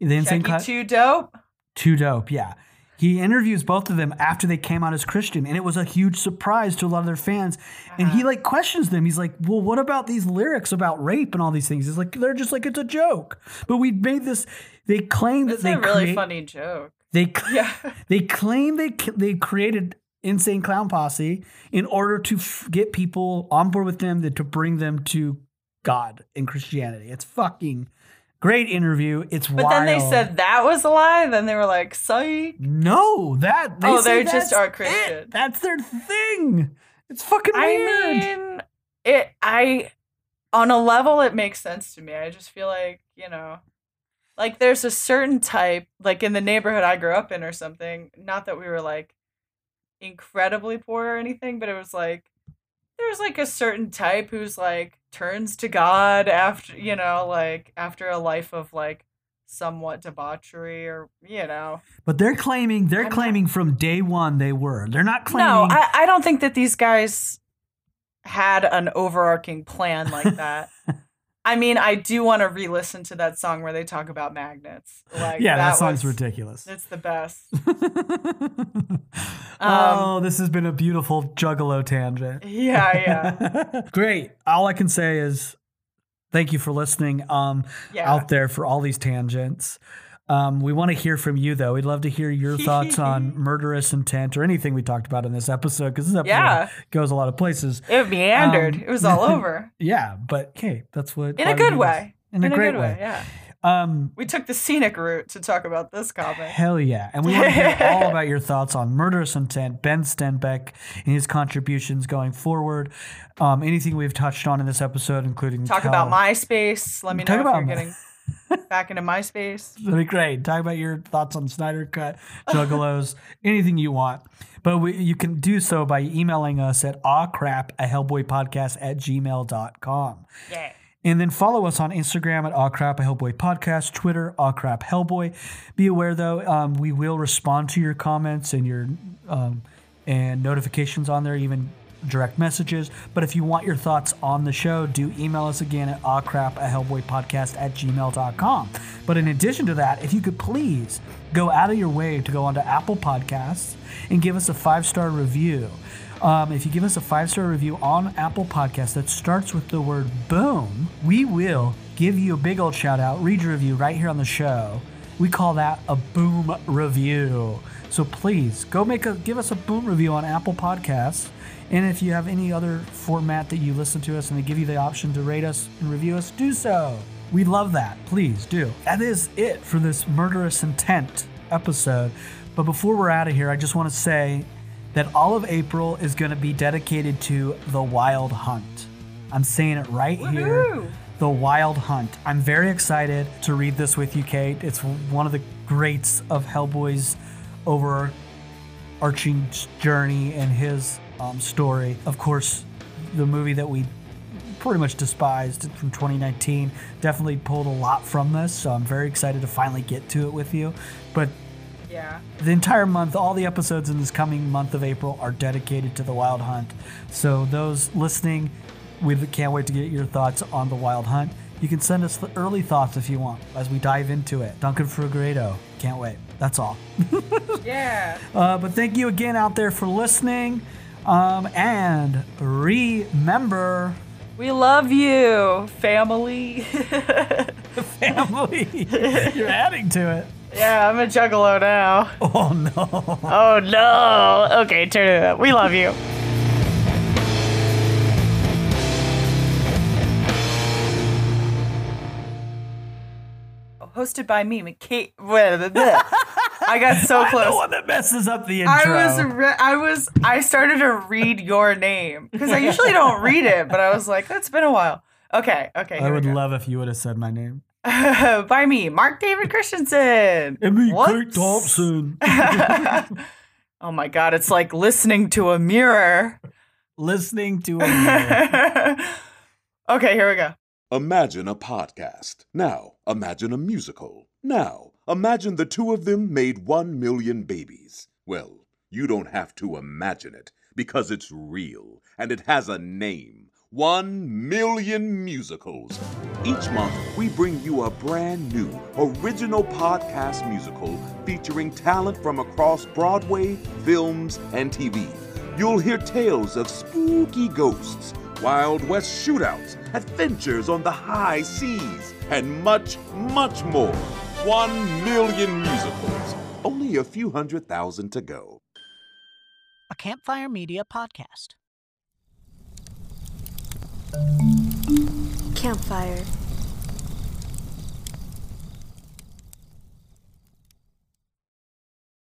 The insane Shaggy cut too dope. too dope, yeah. He interviews both of them after they came out as Christian, and it was a huge surprise to a lot of their fans. And Uh-huh. he like questions them. He's like, "Well, what about these lyrics about rape and all these things?" He's like, "They're just like it's a joke." But we made this. They claim that they a really create- funny joke. They Yeah. they claim they they created insane clown posse in order to f- get people on board with them to bring them to God and Christianity. It's fucking great interview. It's wild. But wild. then they said that was a lie. Then they were like, psych. no. That they Oh, say they just are it. Christian. That's their thing. It's fucking weird. I mean, it. I on a level, it makes sense to me. I just feel like you know, like there's a certain type, like in the neighborhood I grew up in or something. Not that we were like incredibly poor or anything, but it was like there's like a certain type who's like turns to God after you know, like after a life of like somewhat debauchery or you know. but they're claiming they're I'm not- claiming from day one they were. They're not claiming. No, I, I don't think that these guys had an overarching plan like that. I mean, I do want to re-listen to that song where they talk about magnets. Like, yeah, that, song's was- ridiculous. It's the best. oh, this has been a beautiful juggalo tangent. Yeah, yeah, Great. All I can say is thank you for listening um, yeah. out there for all these tangents. Um, we want to hear from you, though. We'd love to hear your thoughts on murderous intent or anything we talked about in this episode because this episode Yeah. goes a lot of places. It meandered. Um, it was all over Yeah, but hey, that's what. in a good way. In a great good way. Yeah. Um, We took the scenic route to talk about this comic. Hell yeah. And we want to hear all about your thoughts on Murderous Intent, Ben Stenbeck, and his contributions going forward. Um, anything we've touched on in this episode, including Talk about MySpace. Let me know if you're getting back into MySpace. That'd be great. Talk about your thoughts on Snyder Cut, Juggalos, anything you want. But we, you can do so by emailing us at awcrap at hellboypodcast at gmail.com. Yeah. And then follow us on Instagram at awcrap a hellboy podcast, Twitter awcrap hellboy. Be aware though, um, we will respond to your comments and your um, and notifications on there, even direct messages. But if you want your thoughts on the show, do email us again at awcrap a hellboy podcast at gmail.com. But in addition to that, if you could please go out of your way to go onto Apple Podcasts and give us a five star review. Um, if you give us a five star review on Apple Podcasts that starts with the word boom, we will give you a big old shout out, read your review right here on the show. We call that a boom review. So please go make a give us a boom review on Apple Podcasts. And if you have any other format that you listen to us and they give you the option to rate us and review us, do so. We love that. Please do. That is it for this murderous intent episode. But before we're out of here, I just want to say that all of April is going to be dedicated to the Wild Hunt. I'm saying it right here. The Wild Hunt. I'm very excited to read this with you, Kate. It's one of the greats of Hellboy's overarching journey and his um, story. Of course, the movie that we pretty much despised from 2019 definitely pulled a lot from this, so I'm very excited to finally get to it with you. But Yeah. the entire month, all the episodes in this coming month of April are dedicated to the Wild Hunt. So those listening, we can't wait to get your thoughts on the Wild Hunt. You can send us the early thoughts if you want as we dive into it. Duncan Fegredo. Can't wait. That's all. Yeah. Uh, but thank you again out there for listening. Um, and remember, We love you, family. family, you're adding to it. yeah, I'm a juggalo now. Oh no. Oh no. Okay, turn it up. We love you. Hosted by me, McKay. I got so close. I'm the one that messes up the intro. I was, re- I was, I started to read your name because I usually don't read it, but I was like, it's been a while. Okay, okay. I would love if you would have said my name. by me, Mark David Christensen. And me, Kate Thompson. oh my god, it's like listening to a mirror. Listening to a mirror. okay, here we go. Imagine a podcast. Now, imagine a musical. Now, imagine the two of them made one million babies. Well, you don't have to imagine it because it's real and it has a name. One million musicals. Each month, we bring you a brand new, original podcast musical featuring talent from across Broadway, films, and TV. You'll hear tales of spooky ghosts, Wild West shootouts, adventures on the high seas, and much, much more. One million musicals. Only a few hundred thousand to go. A Campfire Media podcast. Campfire